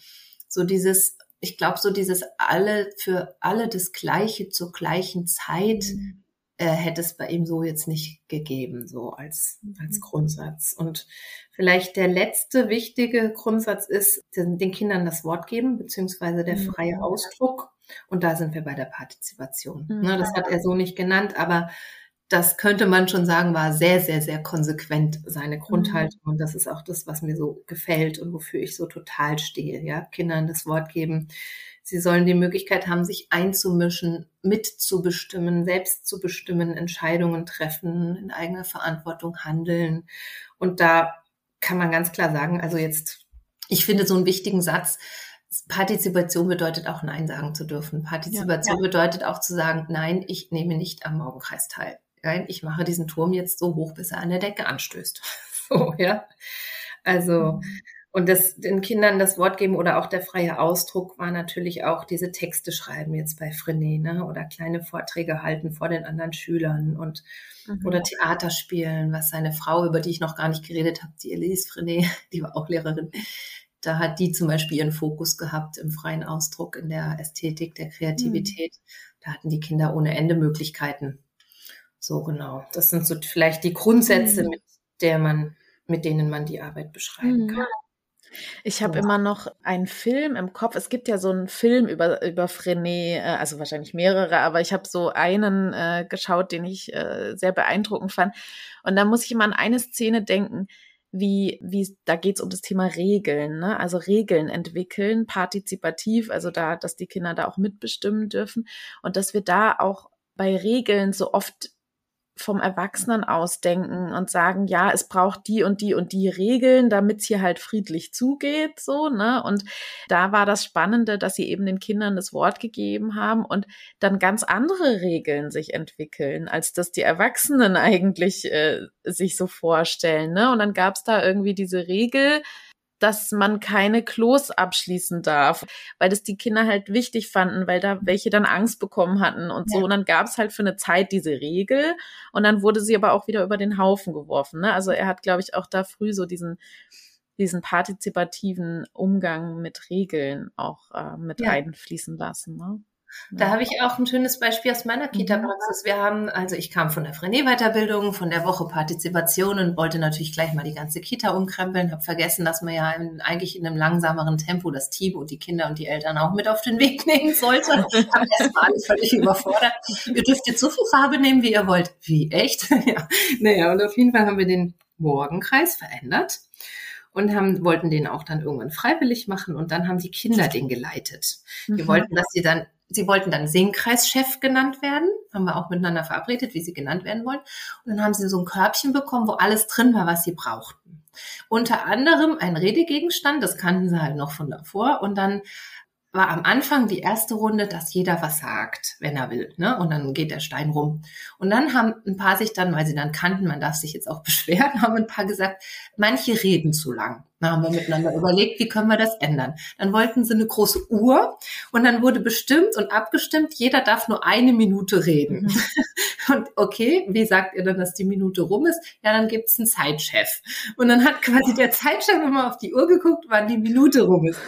so dieses, ich glaube, so dieses alle für alle das Gleiche zur gleichen Zeit. Mhm äh, hätte es bei ihm so jetzt nicht gegeben, so als, als mhm. Grundsatz. Und vielleicht der letzte wichtige Grundsatz ist, den Kindern das Wort geben, beziehungsweise der mhm. freie Ausdruck. Und da sind wir bei der Partizipation. Mhm. Ne, das hat er so nicht genannt, aber das könnte man schon sagen, war sehr, sehr, sehr konsequent seine Grundhaltung. Und das ist auch das, was mir so gefällt und wofür ich so total stehe. Ja, Kindern das Wort geben, Sie sollen die Möglichkeit haben, sich einzumischen, mitzubestimmen, selbst zu bestimmen, Entscheidungen treffen, in eigener Verantwortung handeln. Und da kann man ganz klar sagen, also jetzt, ich finde so einen wichtigen Satz, Partizipation bedeutet auch Nein sagen zu dürfen. Partizipation ja, ja. bedeutet auch zu sagen, nein, ich nehme nicht am Morgenkreis teil. Nein, ich mache diesen Turm jetzt so hoch, bis er an der Decke anstößt. so, ja. Also, mhm. Und das, den Kindern das Wort geben oder auch der freie Ausdruck war natürlich auch diese Texte schreiben jetzt bei Frenet, ne? oder kleine Vorträge halten vor den anderen Schülern und mhm. oder Theater spielen, was seine Frau, über die ich noch gar nicht geredet habe, die Elise Frenet, die war auch Lehrerin, da hat die zum Beispiel ihren Fokus gehabt im freien Ausdruck, in der Ästhetik, der Kreativität. Mhm. Da hatten die Kinder ohne Ende Möglichkeiten. So genau. Das sind so vielleicht die Grundsätze, mhm. mit der man, mit denen man die Arbeit beschreiben mhm. kann. Ich habe immer noch einen Film im Kopf. Es gibt ja so einen Film über, über Frenet, äh, also wahrscheinlich mehrere, aber ich habe so einen äh, geschaut, den ich äh, sehr beeindruckend fand. Und da muss ich immer an eine Szene denken, wie, wie, da geht's um das Thema Regeln, ne? Also Regeln entwickeln, partizipativ, also da, dass die Kinder da auch mitbestimmen dürfen und dass wir da auch bei Regeln so oft vom Erwachsenen ausdenken und sagen, ja, es braucht die und die und die Regeln, damit es hier halt friedlich zugeht, so, ne? Und da war das Spannende, dass sie eben den Kindern das Wort gegeben haben und dann ganz andere Regeln sich entwickeln, als dass die Erwachsenen eigentlich äh, sich so vorstellen, ne? Und dann gab es da irgendwie diese Regel, dass man keine Klos abschließen darf, weil das die Kinder halt wichtig fanden, weil da welche dann Angst bekommen hatten und so. Und dann gab es halt für eine Zeit diese Regel und dann wurde sie aber auch wieder über den Haufen geworfen. Ne? Also er hat, glaube ich, auch da früh so diesen diesen partizipativen Umgang mit Regeln auch äh, mit ja. einfließen lassen. Ne? Da habe ich auch ein schönes Beispiel aus meiner mhm. Kita-Praxis. Wir haben, also ich kam von der Frenet-Weiterbildung, von der Woche Partizipation und wollte natürlich gleich mal die ganze Kita umkrempeln, habe vergessen, dass man ja in, eigentlich in einem langsameren Tempo das Team und die Kinder und die Eltern auch mit auf den Weg nehmen sollte. habe erstmal alle völlig überfordert. Ihr dürft jetzt so viel Farbe nehmen, wie ihr wollt. Wie, echt? ja. Naja, und auf jeden Fall haben wir den Morgenkreis verändert und haben, wollten den auch dann irgendwann freiwillig machen und dann haben die Kinder den geleitet. Wir mhm. wollten, dass sie dann Sie wollten dann Singkreischef genannt werden, haben wir auch miteinander verabredet, wie sie genannt werden wollen. Und dann haben sie so ein Körbchen bekommen, wo alles drin war, was sie brauchten. Unter anderem ein Redegegenstand, das kannten sie halt noch von davor. Und dann war am Anfang die erste Runde, dass jeder was sagt, wenn er will. Ne? Und dann geht der Stein rum. Und dann haben ein paar sich dann, weil sie dann kannten, man darf sich jetzt auch beschweren, haben ein paar gesagt, manche reden zu lang. Dann haben wir miteinander überlegt, wie können wir das ändern. Dann wollten sie eine große Uhr und dann wurde bestimmt und abgestimmt, jeder darf nur eine Minute reden. Mhm. Und okay, wie sagt ihr dann, dass die Minute rum ist? Ja, dann gibt's einen Zeitchef. Und dann hat quasi der Zeitchef immer auf die Uhr geguckt, wann die Minute rum ist.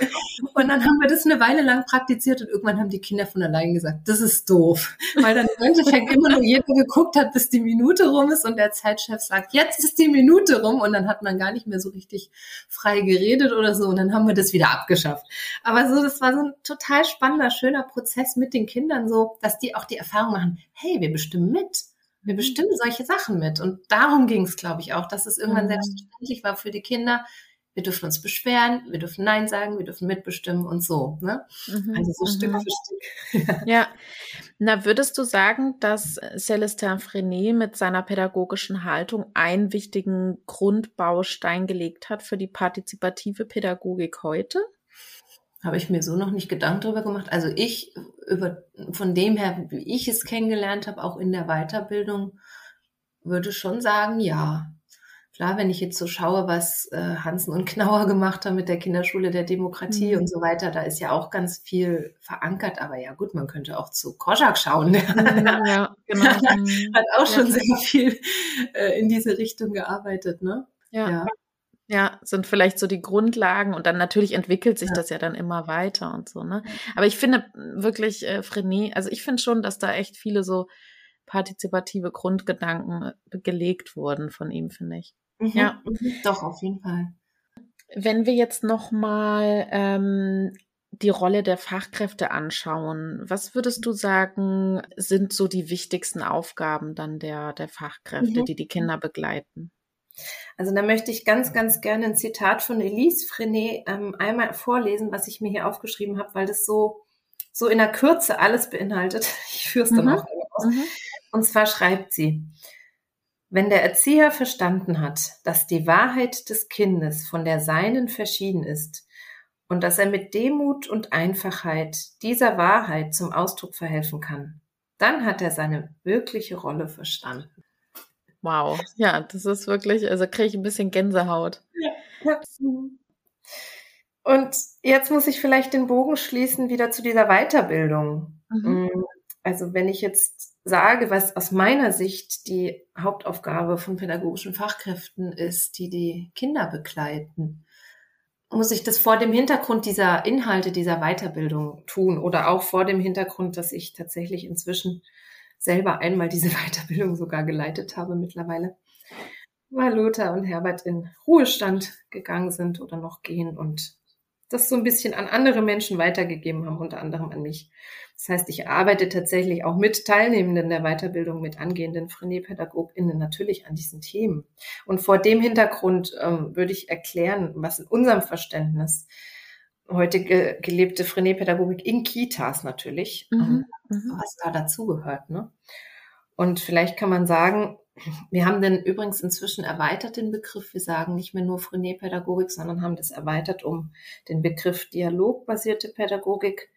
Und dann haben wir das eine Weile lang praktiziert und irgendwann haben die Kinder von allein gesagt, das ist doof. Weil dann im Endeffekt immer nur jeder geguckt hat, bis die Minute rum ist und der Zeitchef sagt, jetzt ist die Minute rum und dann hat man gar nicht mehr so richtig frei geredet oder so und dann haben wir das wieder abgeschafft. Aber so, das war so ein total spannender, schöner Prozess mit den Kindern so, dass die auch die Erfahrung machen, hey, wir bestimmen mit. Wir mhm. bestimmen solche Sachen mit. Und darum ging es, glaube ich, auch, dass es irgendwann mhm. selbstverständlich war für die Kinder, wir dürfen uns beschweren, wir dürfen Nein sagen, wir dürfen mitbestimmen und so. Ne? Mhm, also so Stück mhm. für Stück. ja. Na, würdest du sagen, dass Celestin Frenet mit seiner pädagogischen Haltung einen wichtigen Grundbaustein gelegt hat für die partizipative Pädagogik heute? Habe ich mir so noch nicht Gedanken darüber gemacht. Also ich, über, von dem her, wie ich es kennengelernt habe, auch in der Weiterbildung, würde schon sagen, ja. Klar, wenn ich jetzt so schaue, was äh, Hansen und Knauer gemacht haben mit der Kinderschule der Demokratie mhm. und so weiter, da ist ja auch ganz viel verankert. Aber ja gut, man könnte auch zu Koschak schauen. Mhm, ja, genau. Hat auch schon ja. sehr viel äh, in diese Richtung gearbeitet, ne? Ja. ja. Ja, sind vielleicht so die Grundlagen und dann natürlich entwickelt sich ja. das ja dann immer weiter und so, ne? Aber ich finde wirklich, äh, Frenet, also ich finde schon, dass da echt viele so partizipative Grundgedanken äh, gelegt wurden von ihm, finde ich. Mhm, ja, mhm. doch, auf jeden Fall. Wenn wir jetzt nochmal ähm, die Rolle der Fachkräfte anschauen, was würdest du sagen, sind so die wichtigsten Aufgaben dann der, der Fachkräfte, mhm. die die Kinder begleiten? Also da möchte ich ganz, ganz gerne ein Zitat von Elise Frenet ähm, einmal vorlesen, was ich mir hier aufgeschrieben habe, weil das so, so in der Kürze alles beinhaltet. Ich führe es dann mhm. auch aus. Mhm. Und zwar schreibt sie, wenn der Erzieher verstanden hat, dass die Wahrheit des Kindes von der seinen verschieden ist und dass er mit Demut und Einfachheit dieser Wahrheit zum Ausdruck verhelfen kann, dann hat er seine wirkliche Rolle verstanden. Wow, ja, das ist wirklich, also kriege ich ein bisschen Gänsehaut. Ja. Und jetzt muss ich vielleicht den Bogen schließen wieder zu dieser Weiterbildung. Mhm. Also wenn ich jetzt sage, was aus meiner Sicht die Hauptaufgabe von pädagogischen Fachkräften ist, die die Kinder begleiten, muss ich das vor dem Hintergrund dieser Inhalte dieser Weiterbildung tun oder auch vor dem Hintergrund, dass ich tatsächlich inzwischen selber einmal diese Weiterbildung sogar geleitet habe mittlerweile, weil Lothar und Herbert in Ruhestand gegangen sind oder noch gehen und das so ein bisschen an andere Menschen weitergegeben haben, unter anderem an mich. Das heißt, ich arbeite tatsächlich auch mit Teilnehmenden der Weiterbildung, mit angehenden Frenet-PädagogInnen natürlich an diesen Themen. Und vor dem Hintergrund ähm, würde ich erklären, was in unserem Verständnis heute ge gelebte Frenet-Pädagogik in Kitas natürlich, mhm, mhm. was da dazugehört. Ne? Und vielleicht kann man sagen, wir haben den übrigens inzwischen erweitert den Begriff. Wir sagen nicht mehr nur Frenet-Pädagogik, sondern haben das erweitert um den Begriff dialogbasierte Pädagogik,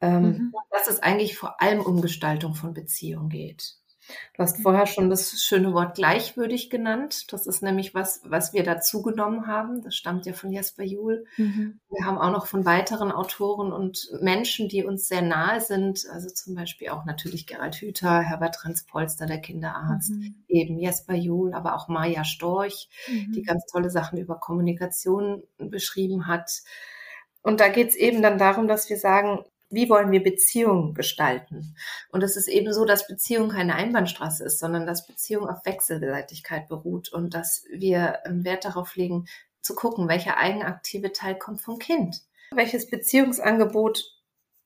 ähm, mhm. dass es eigentlich vor allem um Gestaltung von Beziehungen geht. Du hast vorher schon das schöne Wort gleichwürdig genannt. Das ist nämlich was, was wir dazu genommen haben. Das stammt ja von Jesper Juhl. Mhm. Wir haben auch noch von weiteren Autoren und Menschen, die uns sehr nahe sind. Also zum Beispiel auch natürlich Gerald Hüther, Herbert Transpolster, der Kinderarzt, mhm. eben Jesper Juhl, aber auch Maja Storch, mhm. die ganz tolle Sachen über Kommunikation beschrieben hat. Und da geht es eben dann darum, dass wir sagen, wie wollen wir Beziehungen gestalten? Und es ist eben so, dass Beziehung keine Einbahnstraße ist, sondern dass Beziehung auf Wechselseitigkeit beruht und dass wir ähm, Wert darauf legen, zu gucken, welcher eigenaktive Teil kommt vom Kind. Welches Beziehungsangebot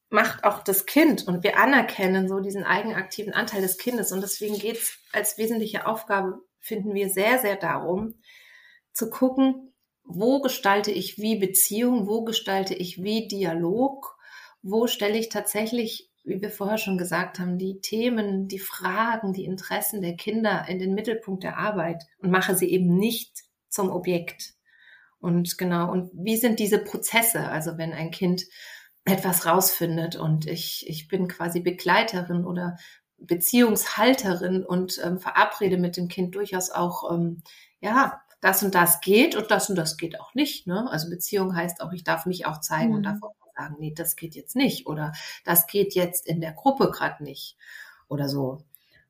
macht auch das Kind und wir anerkennen so diesen eigenaktiven Anteil des Kindes und deswegen geht es als wesentliche Aufgabe, finden wir sehr, sehr darum, zu gucken, wo gestalte ich wie Beziehung, wo gestalte ich wie Dialog wo stelle ich tatsächlich, wie wir vorher schon gesagt haben, die Themen, die Fragen, die Interessen der Kinder in den Mittelpunkt der Arbeit und mache sie eben nicht zum Objekt. Und genau, und wie sind diese Prozesse? Also wenn ein Kind etwas rausfindet und ich, ich bin quasi Begleiterin oder Beziehungshalterin und ähm, verabrede mit dem Kind durchaus auch, ähm, ja, das und das geht und das und das geht auch nicht. Ne? Also Beziehung heißt auch, ich darf mich auch zeigen mhm. und darf auch sagen, nee, das geht jetzt nicht oder das geht jetzt in der Gruppe gerade nicht oder so.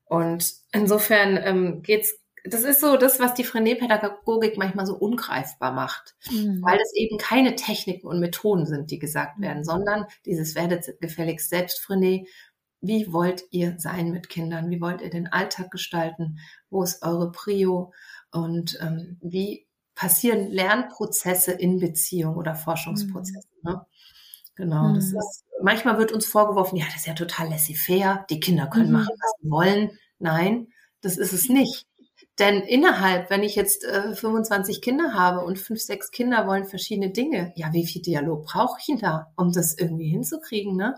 Und insofern ähm, geht's das ist so das, was die Frenet-Pädagogik manchmal so ungreifbar macht, mhm. weil es eben keine Techniken und Methoden sind, die gesagt werden, mhm. sondern dieses werdet gefälligst selbst Frenet. Wie wollt ihr sein mit Kindern? Wie wollt ihr den Alltag gestalten? Wo ist eure Prio? Und ähm, wie passieren Lernprozesse in Beziehung oder Forschungsprozesse? Mhm. Ne? Genau, das mhm. ist, manchmal wird uns vorgeworfen, ja, das ist ja total laissez-faire, die Kinder können mhm. machen, was sie wollen. Nein, das ist es nicht. Denn innerhalb, wenn ich jetzt äh, 25 Kinder habe und fünf, sechs Kinder wollen verschiedene Dinge, ja, wie viel Dialog brauche ich denn da, um das irgendwie hinzukriegen, ne?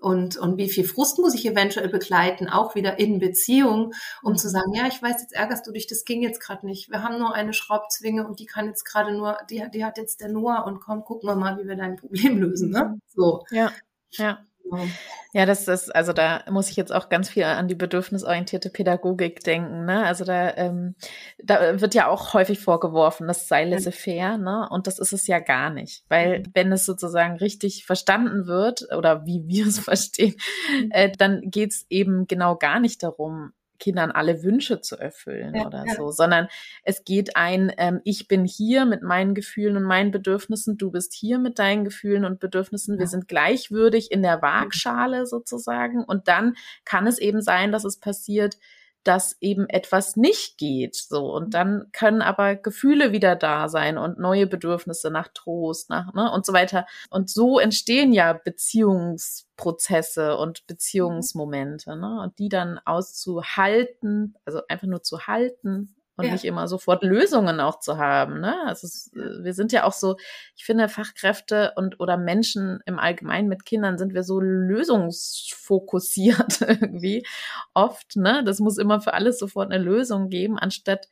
Und, und wie viel Frust muss ich eventuell begleiten, auch wieder in Beziehung, um zu sagen, ja, ich weiß, jetzt ärgerst du dich, das ging jetzt gerade nicht. Wir haben nur eine Schraubzwinge und die kann jetzt gerade nur, die, die hat jetzt der Noah und komm, gucken wir mal, wie wir dein Problem lösen, ne? So. Ja, ja. Ja, das ist, also da muss ich jetzt auch ganz viel an die bedürfnisorientierte Pädagogik denken. Ne? Also da, ähm, da wird ja auch häufig vorgeworfen, das sei laissez-faire, ne? Und das ist es ja gar nicht. Weil mhm. wenn es sozusagen richtig verstanden wird, oder wie wir es verstehen, mhm. äh, dann geht's eben genau gar nicht darum, Kindern alle Wünsche zu erfüllen ja, oder ja. so, sondern es geht ein, ähm, ich bin hier mit meinen Gefühlen und meinen Bedürfnissen, du bist hier mit deinen Gefühlen und Bedürfnissen, ja. wir sind gleichwürdig in der Waagschale sozusagen und dann kann es eben sein, dass es passiert, dass eben etwas nicht geht. So. Und dann können aber Gefühle wieder da sein und neue Bedürfnisse nach Trost, nach, ne, und so weiter. Und so entstehen ja Beziehungsprozesse und Beziehungsmomente, ne? Und die dann auszuhalten, also einfach nur zu halten, und ja. nicht immer sofort Lösungen auch zu haben. Ne? Also es, äh, wir sind ja auch so, ich finde, Fachkräfte und oder Menschen im Allgemeinen mit Kindern sind wir so lösungsfokussiert irgendwie oft. Ne? Das muss immer für alles sofort eine Lösung geben, anstatt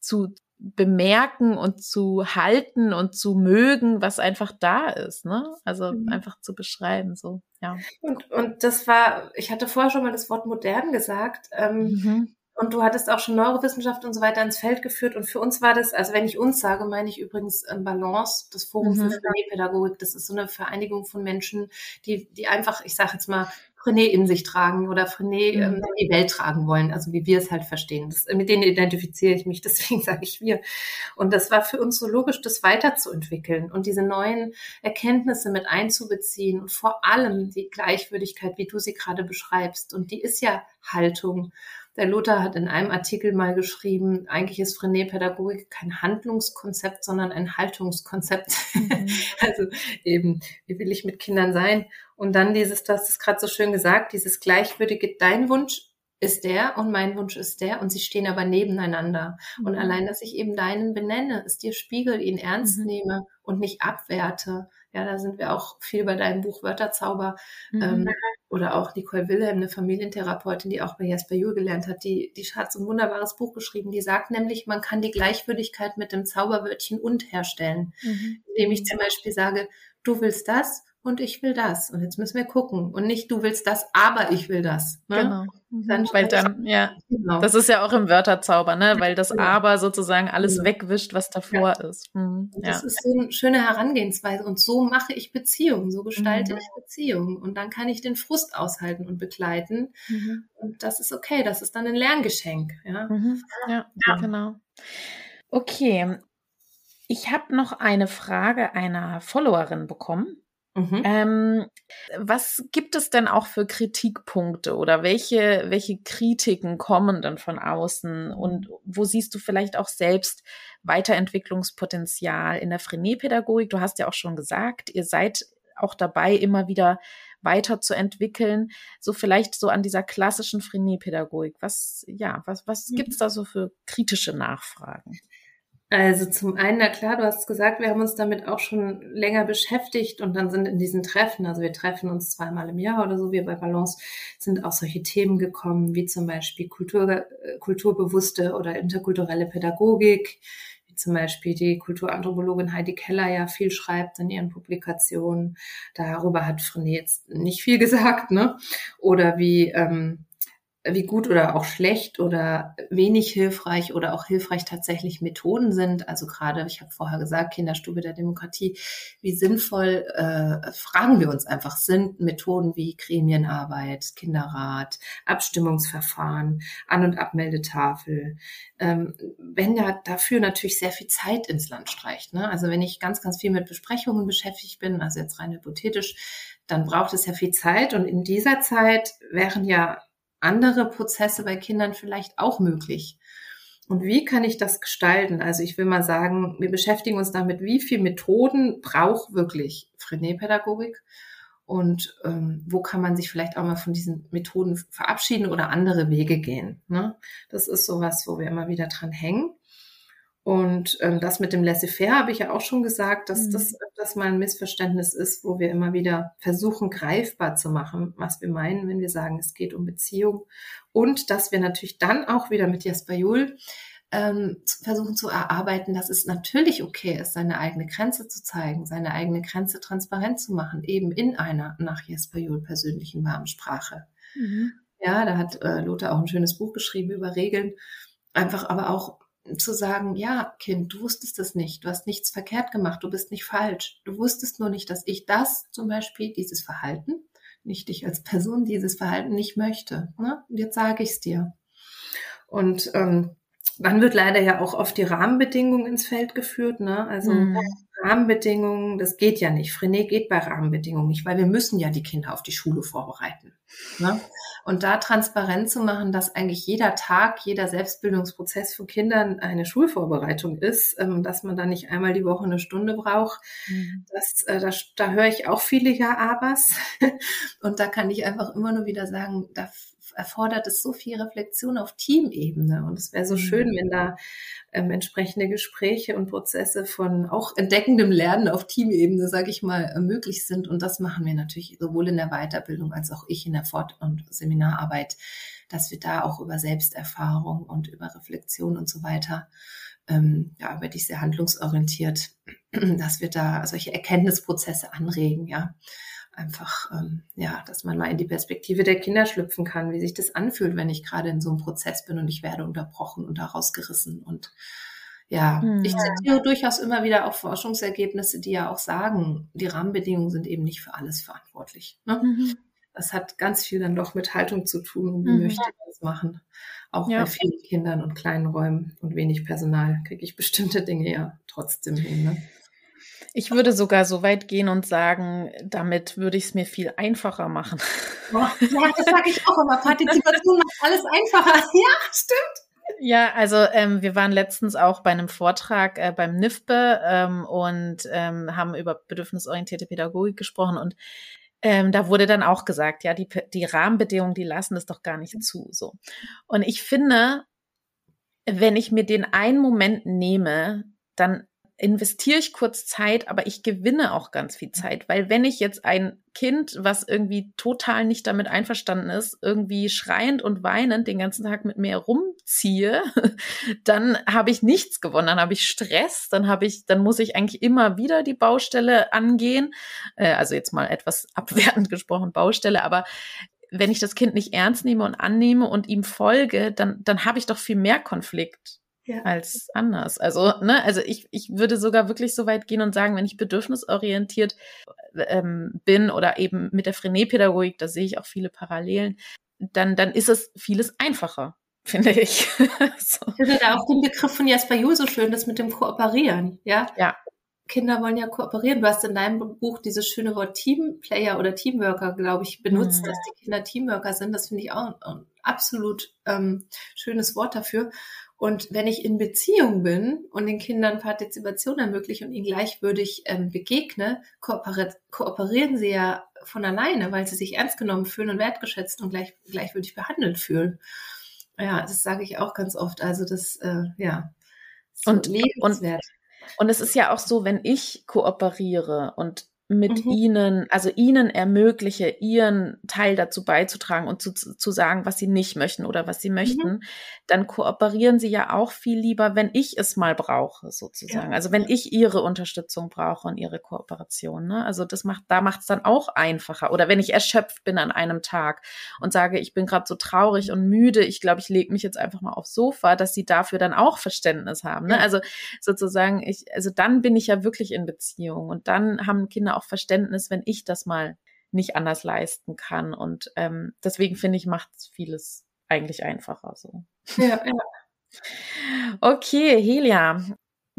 zu bemerken und zu halten und zu mögen, was einfach da ist, ne? Also mhm. einfach zu beschreiben, so, ja. Und, und das war, ich hatte vorher schon mal das Wort modern gesagt. Ähm, mhm. Und du hattest auch schon Neurowissenschaft und so weiter ins Feld geführt. Und für uns war das, also wenn ich uns sage, meine ich übrigens ähm, Balance, das Forum mhm. für René-Pädagogik. Das ist so eine Vereinigung von Menschen, die, die einfach, ich sage jetzt mal, René in sich tragen oder René mhm. ähm, in die Welt tragen wollen, also wie wir es halt verstehen. Das, mit denen identifiziere ich mich, deswegen sage ich wir. Und das war für uns so logisch, das weiterzuentwickeln und diese neuen Erkenntnisse mit einzubeziehen und vor allem die Gleichwürdigkeit, wie du sie gerade beschreibst. Und die ist ja Haltung. Der Lothar hat in einem Artikel mal geschrieben, eigentlich ist Frenet-Pädagogik kein Handlungskonzept, sondern ein Haltungskonzept. Mhm. also eben, wie will ich mit Kindern sein? Und dann dieses, du hast es gerade so schön gesagt, dieses gleichwürdige, dein Wunsch ist der und mein Wunsch ist der und sie stehen aber nebeneinander. Mhm. Und allein, dass ich eben deinen benenne, es dir spiegel, ihn ernst mhm. nehme und nicht abwerte. Ja, da sind wir auch viel bei deinem Buch Wörterzauber. Mhm. Ähm, oder auch Nicole Wilhelm, eine Familientherapeutin, die auch bei Jasper Juhl gelernt hat, die, die hat so ein wunderbares Buch geschrieben, die sagt nämlich, man kann die Gleichwürdigkeit mit dem Zauberwörtchen und herstellen. Mhm. Indem ich zum Beispiel sage, du willst das und ich will das. Und jetzt müssen wir gucken. Und nicht, du willst das, aber ich will das. Ne? Genau. Mhm. Dann Weil dann, ja, genau. das ist ja auch im Wörterzauber, ne? Weil das aber sozusagen alles genau. wegwischt, was davor ja. ist. Mhm. Das ist so eine schöne Herangehensweise. Und so mache ich Beziehungen, so gestalte mhm. ich Beziehungen. Und dann kann ich den Frust aushalten und begleiten. Mhm. Und das ist okay. Das ist dann ein Lerngeschenk. Ja, mhm. ja, ja. genau. Okay. Ich habe noch eine Frage einer Followerin bekommen. Mhm. Ähm, was gibt es denn auch für Kritikpunkte oder welche, welche Kritiken kommen denn von außen und wo siehst du vielleicht auch selbst Weiterentwicklungspotenzial in der Frenet-Pädagogik? Du hast ja auch schon gesagt, ihr seid auch dabei, immer wieder weiterzuentwickeln, so vielleicht so an dieser klassischen Frenet-Pädagogik. Was, ja, was, was mhm. gibt's da so für kritische Nachfragen? Also zum einen, na klar, du hast gesagt, wir haben uns damit auch schon länger beschäftigt und dann sind in diesen Treffen, also wir treffen uns zweimal im Jahr oder so, wir bei Balance, sind auch solche Themen gekommen, wie zum Beispiel Kultur, äh, kulturbewusste oder interkulturelle Pädagogik, wie zum Beispiel die Kulturanthropologin Heidi Keller ja viel schreibt in ihren Publikationen. Darüber hat Frenet jetzt nicht viel gesagt, ne? Oder wie ähm, wie gut oder auch schlecht oder wenig hilfreich oder auch hilfreich tatsächlich Methoden sind. Also gerade, ich habe vorher gesagt, Kinderstube der Demokratie, wie sinnvoll, äh, fragen wir uns einfach, sind Methoden wie Gremienarbeit, Kinderrat, Abstimmungsverfahren, An- und Abmeldetafel, ähm, wenn ja dafür natürlich sehr viel Zeit ins Land streicht. Ne? Also wenn ich ganz, ganz viel mit Besprechungen beschäftigt bin, also jetzt rein hypothetisch, dann braucht es ja viel Zeit und in dieser Zeit wären ja andere Prozesse bei Kindern vielleicht auch möglich. Und wie kann ich das gestalten? Also ich will mal sagen, wir beschäftigen uns damit, wie viel Methoden braucht wirklich Frenet-Pädagogik und ähm, wo kann man sich vielleicht auch mal von diesen Methoden verabschieden oder andere Wege gehen. Ne? Das ist sowas, wo wir immer wieder dran hängen. Und ähm, das mit dem Laissez-faire habe ich ja auch schon gesagt, dass mhm. das öfters mal ein Missverständnis ist, wo wir immer wieder versuchen, greifbar zu machen, was wir meinen, wenn wir sagen, es geht um Beziehung. Und dass wir natürlich dann auch wieder mit Jasper Juhl ähm, versuchen zu erarbeiten, dass es natürlich okay ist, seine eigene Grenze zu zeigen, seine eigene Grenze transparent zu machen, eben in einer nach Jesper Juhl persönlichen warmen Sprache. Mhm. Ja, da hat äh, Lothar auch ein schönes Buch geschrieben über Regeln. Einfach aber auch zu sagen, ja, Kind, du wusstest das nicht, du hast nichts verkehrt gemacht, du bist nicht falsch. Du wusstest nur nicht, dass ich das zum Beispiel, dieses Verhalten, nicht dich als Person, dieses Verhalten nicht möchte. Ne? Und jetzt sage ich es dir. Und ähm, dann wird leider ja auch oft die Rahmenbedingungen ins Feld geführt. Ne? Also mhm. Rahmenbedingungen, das geht ja nicht. Frenet geht bei Rahmenbedingungen nicht, weil wir müssen ja die Kinder auf die Schule vorbereiten. Ne? Und da transparent zu machen, dass eigentlich jeder Tag, jeder Selbstbildungsprozess für Kindern eine Schulvorbereitung ist, ähm, dass man da nicht einmal die Woche eine Stunde braucht, mhm. das, äh, da, da höre ich auch viele Ja-Abers. Und da kann ich einfach immer nur wieder sagen, da erfordert es so viel Reflexion auf Teamebene. Und es wäre so mhm. schön, wenn da ähm, entsprechende Gespräche und Prozesse von auch entdeckendem Lernen auf Teamebene, sage ich mal, äh, möglich sind. Und das machen wir natürlich sowohl in der Weiterbildung als auch ich in der Fort- und Seminararbeit, dass wir da auch über Selbsterfahrung und über Reflexion und so weiter ähm, ja, arbeite ich sehr handlungsorientiert, dass wir da solche Erkenntnisprozesse anregen, ja einfach, ähm, ja, dass man mal in die Perspektive der Kinder schlüpfen kann, wie sich das anfühlt, wenn ich gerade in so einem Prozess bin und ich werde unterbrochen und daraus gerissen. Und ja, hm, ich zitiere durchaus immer wieder auch Forschungsergebnisse, die ja auch sagen, die Rahmenbedingungen sind eben nicht für alles verantwortlich. Ne? Mhm. Das hat ganz viel dann doch mit Haltung zu tun und wie mhm. möchte ich das machen. Auch ja. bei vielen Kindern und kleinen Räumen und wenig Personal kriege ich bestimmte Dinge ja trotzdem hin. Ne? Ich würde sogar so weit gehen und sagen, damit würde ich es mir viel einfacher machen. Ja, das sage ich auch immer. Partizipation macht alles einfacher. Ja, stimmt. Ja, also ähm, wir waren letztens auch bei einem Vortrag äh, beim NIFBE ähm, und ähm, haben über bedürfnisorientierte Pädagogik gesprochen und ähm, da wurde dann auch gesagt, ja, die, die Rahmenbedingungen, die lassen es doch gar nicht zu. So. Und ich finde, wenn ich mir den einen Moment nehme, dann investiere ich kurz Zeit, aber ich gewinne auch ganz viel Zeit, weil wenn ich jetzt ein Kind, was irgendwie total nicht damit einverstanden ist, irgendwie schreiend und weinend den ganzen Tag mit mir rumziehe, dann habe ich nichts gewonnen, dann habe ich Stress, dann habe ich, dann muss ich eigentlich immer wieder die Baustelle angehen, äh, also jetzt mal etwas abwertend gesprochen Baustelle, aber wenn ich das Kind nicht ernst nehme und annehme und ihm folge, dann, dann habe ich doch viel mehr Konflikt ja. als anders. Also, ne, also ich, ich würde sogar wirklich so weit gehen und sagen, wenn ich bedürfnisorientiert ähm, bin oder eben mit der Frenet-Pädagogik, da sehe ich auch viele Parallelen, dann, dann ist es vieles einfacher, finde ich. so. Ich finde da auch den Begriff von Jasper Juhl so schön, das mit dem Kooperieren, ja? Ja. Kinder wollen ja kooperieren. Du hast in deinem Buch dieses schöne Wort Teamplayer oder Teamworker, glaube ich, benutzt, mhm. dass die Kinder Teamworker sind. Das finde ich auch ein, ein absolut ähm, schönes Wort dafür. Und wenn ich in Beziehung bin und den Kindern Partizipation ermögliche und ihnen gleichwürdig ähm, begegne, kooperieren sie ja von alleine, weil sie sich ernst genommen fühlen und wertgeschätzt und gleich, gleichwürdig behandelt fühlen. Ja, das sage ich auch ganz oft. Also das, äh, ja, so und, lebenswert. Und, und es ist ja auch so, wenn ich kooperiere und mit mhm. ihnen, also ihnen ermögliche, ihren Teil dazu beizutragen und zu, zu sagen, was sie nicht möchten oder was sie möchten, mhm. dann kooperieren sie ja auch viel lieber, wenn ich es mal brauche, sozusagen. Ja. Also wenn ich ihre Unterstützung brauche und ihre Kooperation. Ne? Also das macht, da macht es dann auch einfacher. Oder wenn ich erschöpft bin an einem Tag und sage, ich bin gerade so traurig und müde, ich glaube, ich lege mich jetzt einfach mal aufs Sofa, dass sie dafür dann auch Verständnis haben. Ne? Ja. Also sozusagen, ich, also dann bin ich ja wirklich in Beziehung und dann haben Kinder auch Verständnis, wenn ich das mal nicht anders leisten kann. Und ähm, deswegen finde ich, macht vieles eigentlich einfacher so. Ja, ja. Okay, Helia,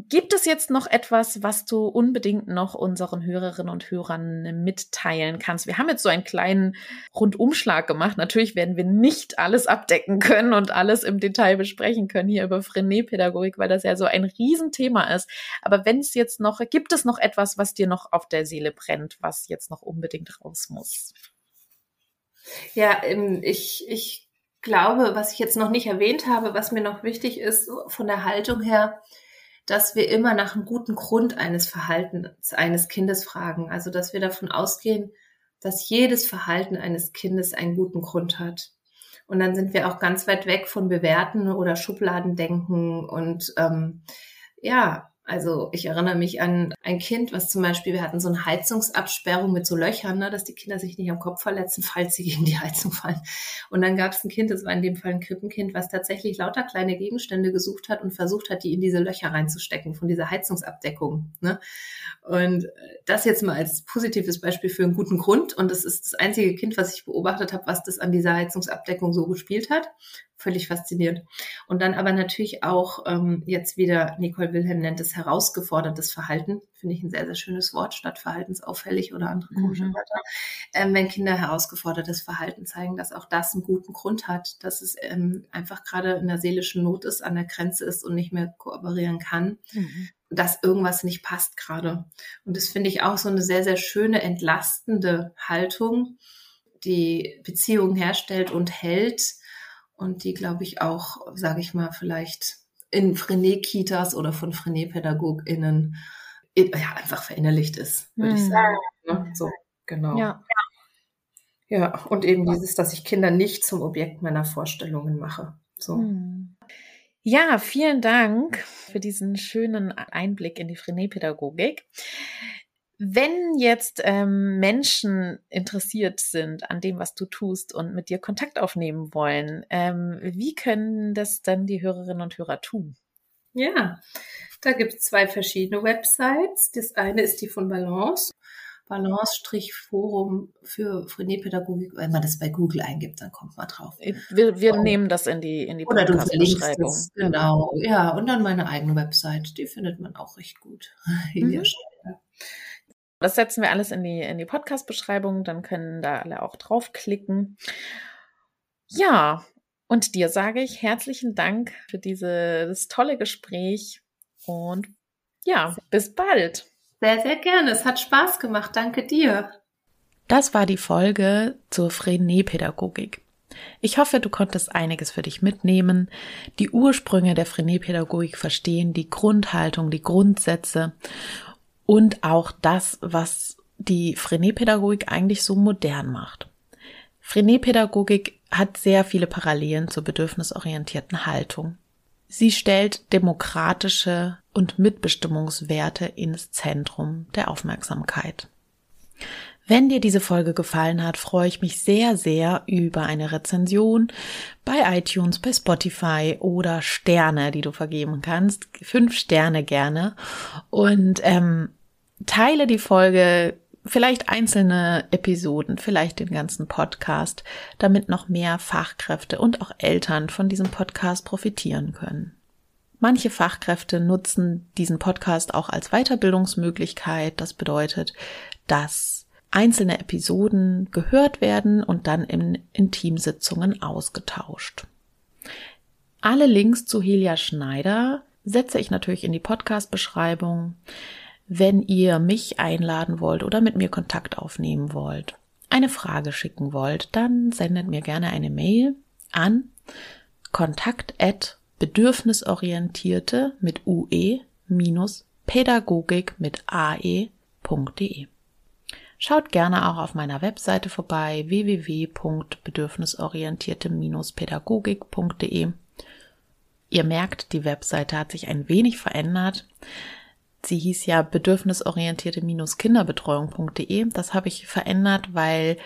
Gibt es jetzt noch etwas, was du unbedingt noch unseren Hörerinnen und Hörern mitteilen kannst? Wir haben jetzt so einen kleinen Rundumschlag gemacht. Natürlich werden wir nicht alles abdecken können und alles im Detail besprechen können hier über Frenet-Pädagogik, weil das ja so ein Riesenthema ist. Aber wenn es jetzt noch, gibt es noch etwas, was dir noch auf der Seele brennt, was jetzt noch unbedingt raus muss? Ja, ähm, ich, ich glaube, was ich jetzt noch nicht erwähnt habe, was mir noch wichtig ist von der Haltung her, dass wir immer nach einem guten Grund eines Verhaltens eines Kindes fragen. Also, dass wir davon ausgehen, dass jedes Verhalten eines Kindes einen guten Grund hat. Und dann sind wir auch ganz weit weg von Bewerten oder Schubladendenken und ähm, ja, also ich erinnere mich an ein Kind, was zum Beispiel, wir hatten so eine Heizungsabsperrung mit so Löchern, ne, dass die Kinder sich nicht am Kopf verletzen, falls sie gegen die Heizung fallen. Und dann gab es ein Kind, das war in dem Fall ein Krippenkind, was tatsächlich lauter kleine Gegenstände gesucht hat und versucht hat, die in diese Löcher reinzustecken von dieser Heizungsabdeckung. Ne? Und das jetzt mal als positives Beispiel für einen guten Grund. Und das ist das einzige Kind, was ich beobachtet habe, was das an dieser Heizungsabdeckung so gespielt hat völlig faszinierend. Und dann aber natürlich auch ähm, jetzt wieder, Nicole Wilhelm nennt es herausgefordertes Verhalten, finde ich ein sehr, sehr schönes Wort, statt verhaltensauffällig oder andere komische mhm. Wörter. Ähm, wenn Kinder herausgefordertes Verhalten zeigen, dass auch das einen guten Grund hat, dass es ähm, einfach gerade in der seelischen Not ist, an der Grenze ist und nicht mehr kooperieren kann. Mhm dass irgendwas nicht passt gerade. Und das finde ich auch so eine sehr, sehr schöne, entlastende Haltung, die Beziehungen herstellt und hält, und die, glaube ich, auch, sage ich mal, vielleicht in Frenet-Kitas oder von Frenet-PädagogInnen ja, einfach verinnerlicht ist, würde mhm. ich sagen. Ne? So, genau. Ja. ja, und eben dieses, dass ich Kinder nicht zum Objekt meiner Vorstellungen mache. So. Mhm. Ja, vielen Dank für diesen schönen Einblick in die Frenet-Pädagogik. Wenn jetzt ähm, Menschen interessiert sind an dem, was du tust und mit dir Kontakt aufnehmen wollen, ähm, wie können das dann die Hörerinnen und Hörer tun? Ja, da gibt es zwei verschiedene Websites. Das eine ist die von Balance. Balance-Forum für Frenet-Pädagogik. Wenn man das bei Google eingibt, dann kommt man drauf. Wir, wir oh. nehmen das in die, in die Oder du verlinkst es, genau. Ja, und dann meine eigene Website. Die findet man auch recht gut. Mhm. Das setzen wir alles in die, in die Podcast-Beschreibung, dann können da alle auch draufklicken. Ja, und dir sage ich herzlichen Dank für dieses tolle Gespräch und ja, bis bald. Sehr, sehr gerne. Es hat Spaß gemacht. Danke dir. Das war die Folge zur Frenet-Pädagogik. Ich hoffe, du konntest einiges für dich mitnehmen, die Ursprünge der Frenet-Pädagogik verstehen, die Grundhaltung, die Grundsätze und auch das, was die Frenet-Pädagogik eigentlich so modern macht. Frenet-Pädagogik hat sehr viele Parallelen zur bedürfnisorientierten Haltung. Sie stellt demokratische und Mitbestimmungswerte ins Zentrum der Aufmerksamkeit. Wenn dir diese Folge gefallen hat, freue ich mich sehr, sehr über eine Rezension bei iTunes, bei Spotify oder Sterne, die du vergeben kannst. Fünf Sterne gerne. Und ähm, teile die Folge, vielleicht einzelne Episoden, vielleicht den ganzen Podcast, damit noch mehr Fachkräfte und auch Eltern von diesem Podcast profitieren können. Manche Fachkräfte nutzen diesen Podcast auch als Weiterbildungsmöglichkeit. Das bedeutet, dass einzelne Episoden gehört werden und dann in Intimsitzungen ausgetauscht. Alle Links zu Helia Schneider setze ich natürlich in die Podcast-Beschreibung wenn ihr mich einladen wollt oder mit mir Kontakt aufnehmen wollt, eine Frage schicken wollt, dann sendet mir gerne eine Mail an kontakt at bedürfnisorientierte mit ue minus pädagogik mit ae.de. Schaut gerne auch auf meiner Webseite vorbei www.bedürfnisorientierte-pädagogik.de. Ihr merkt, die Webseite hat sich ein wenig verändert. Sie hieß ja bedürfnisorientierte-kinderbetreuung.de. Das habe ich verändert, weil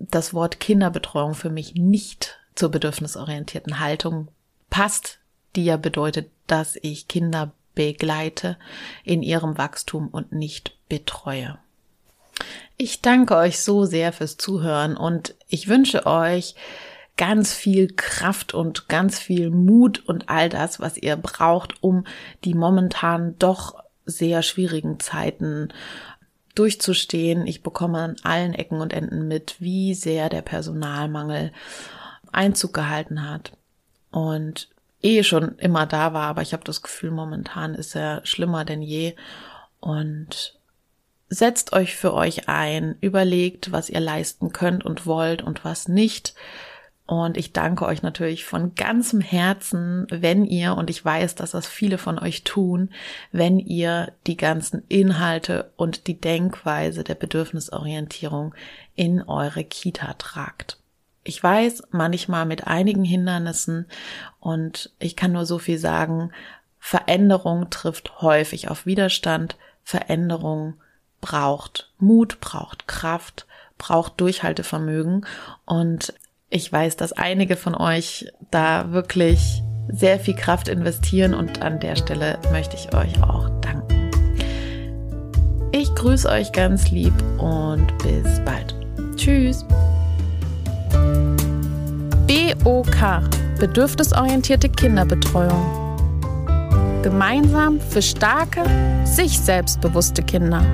das Wort Kinderbetreuung für mich nicht zur bedürfnisorientierten Haltung passt, die ja bedeutet, dass ich Kinder begleite in ihrem Wachstum und nicht betreue. Ich danke euch so sehr fürs Zuhören und ich wünsche euch ganz viel Kraft und ganz viel Mut und all das, was ihr braucht, um die momentan doch sehr schwierigen Zeiten durchzustehen. Ich bekomme an allen Ecken und Enden mit, wie sehr der Personalmangel Einzug gehalten hat. Und eh schon immer da war, aber ich habe das Gefühl, momentan ist er schlimmer denn je. Und setzt euch für euch ein, überlegt, was ihr leisten könnt und wollt und was nicht. Und ich danke euch natürlich von ganzem Herzen, wenn ihr, und ich weiß, dass das viele von euch tun, wenn ihr die ganzen Inhalte und die Denkweise der Bedürfnisorientierung in eure Kita tragt. Ich weiß, manchmal mit einigen Hindernissen und ich kann nur so viel sagen, Veränderung trifft häufig auf Widerstand, Veränderung braucht Mut, braucht Kraft, braucht Durchhaltevermögen und ich weiß, dass einige von euch da wirklich sehr viel Kraft investieren und an der Stelle möchte ich euch auch danken. Ich grüße euch ganz lieb und bis bald. Tschüss. BOK Bedürfnisorientierte Kinderbetreuung. Gemeinsam für starke, sich selbstbewusste Kinder.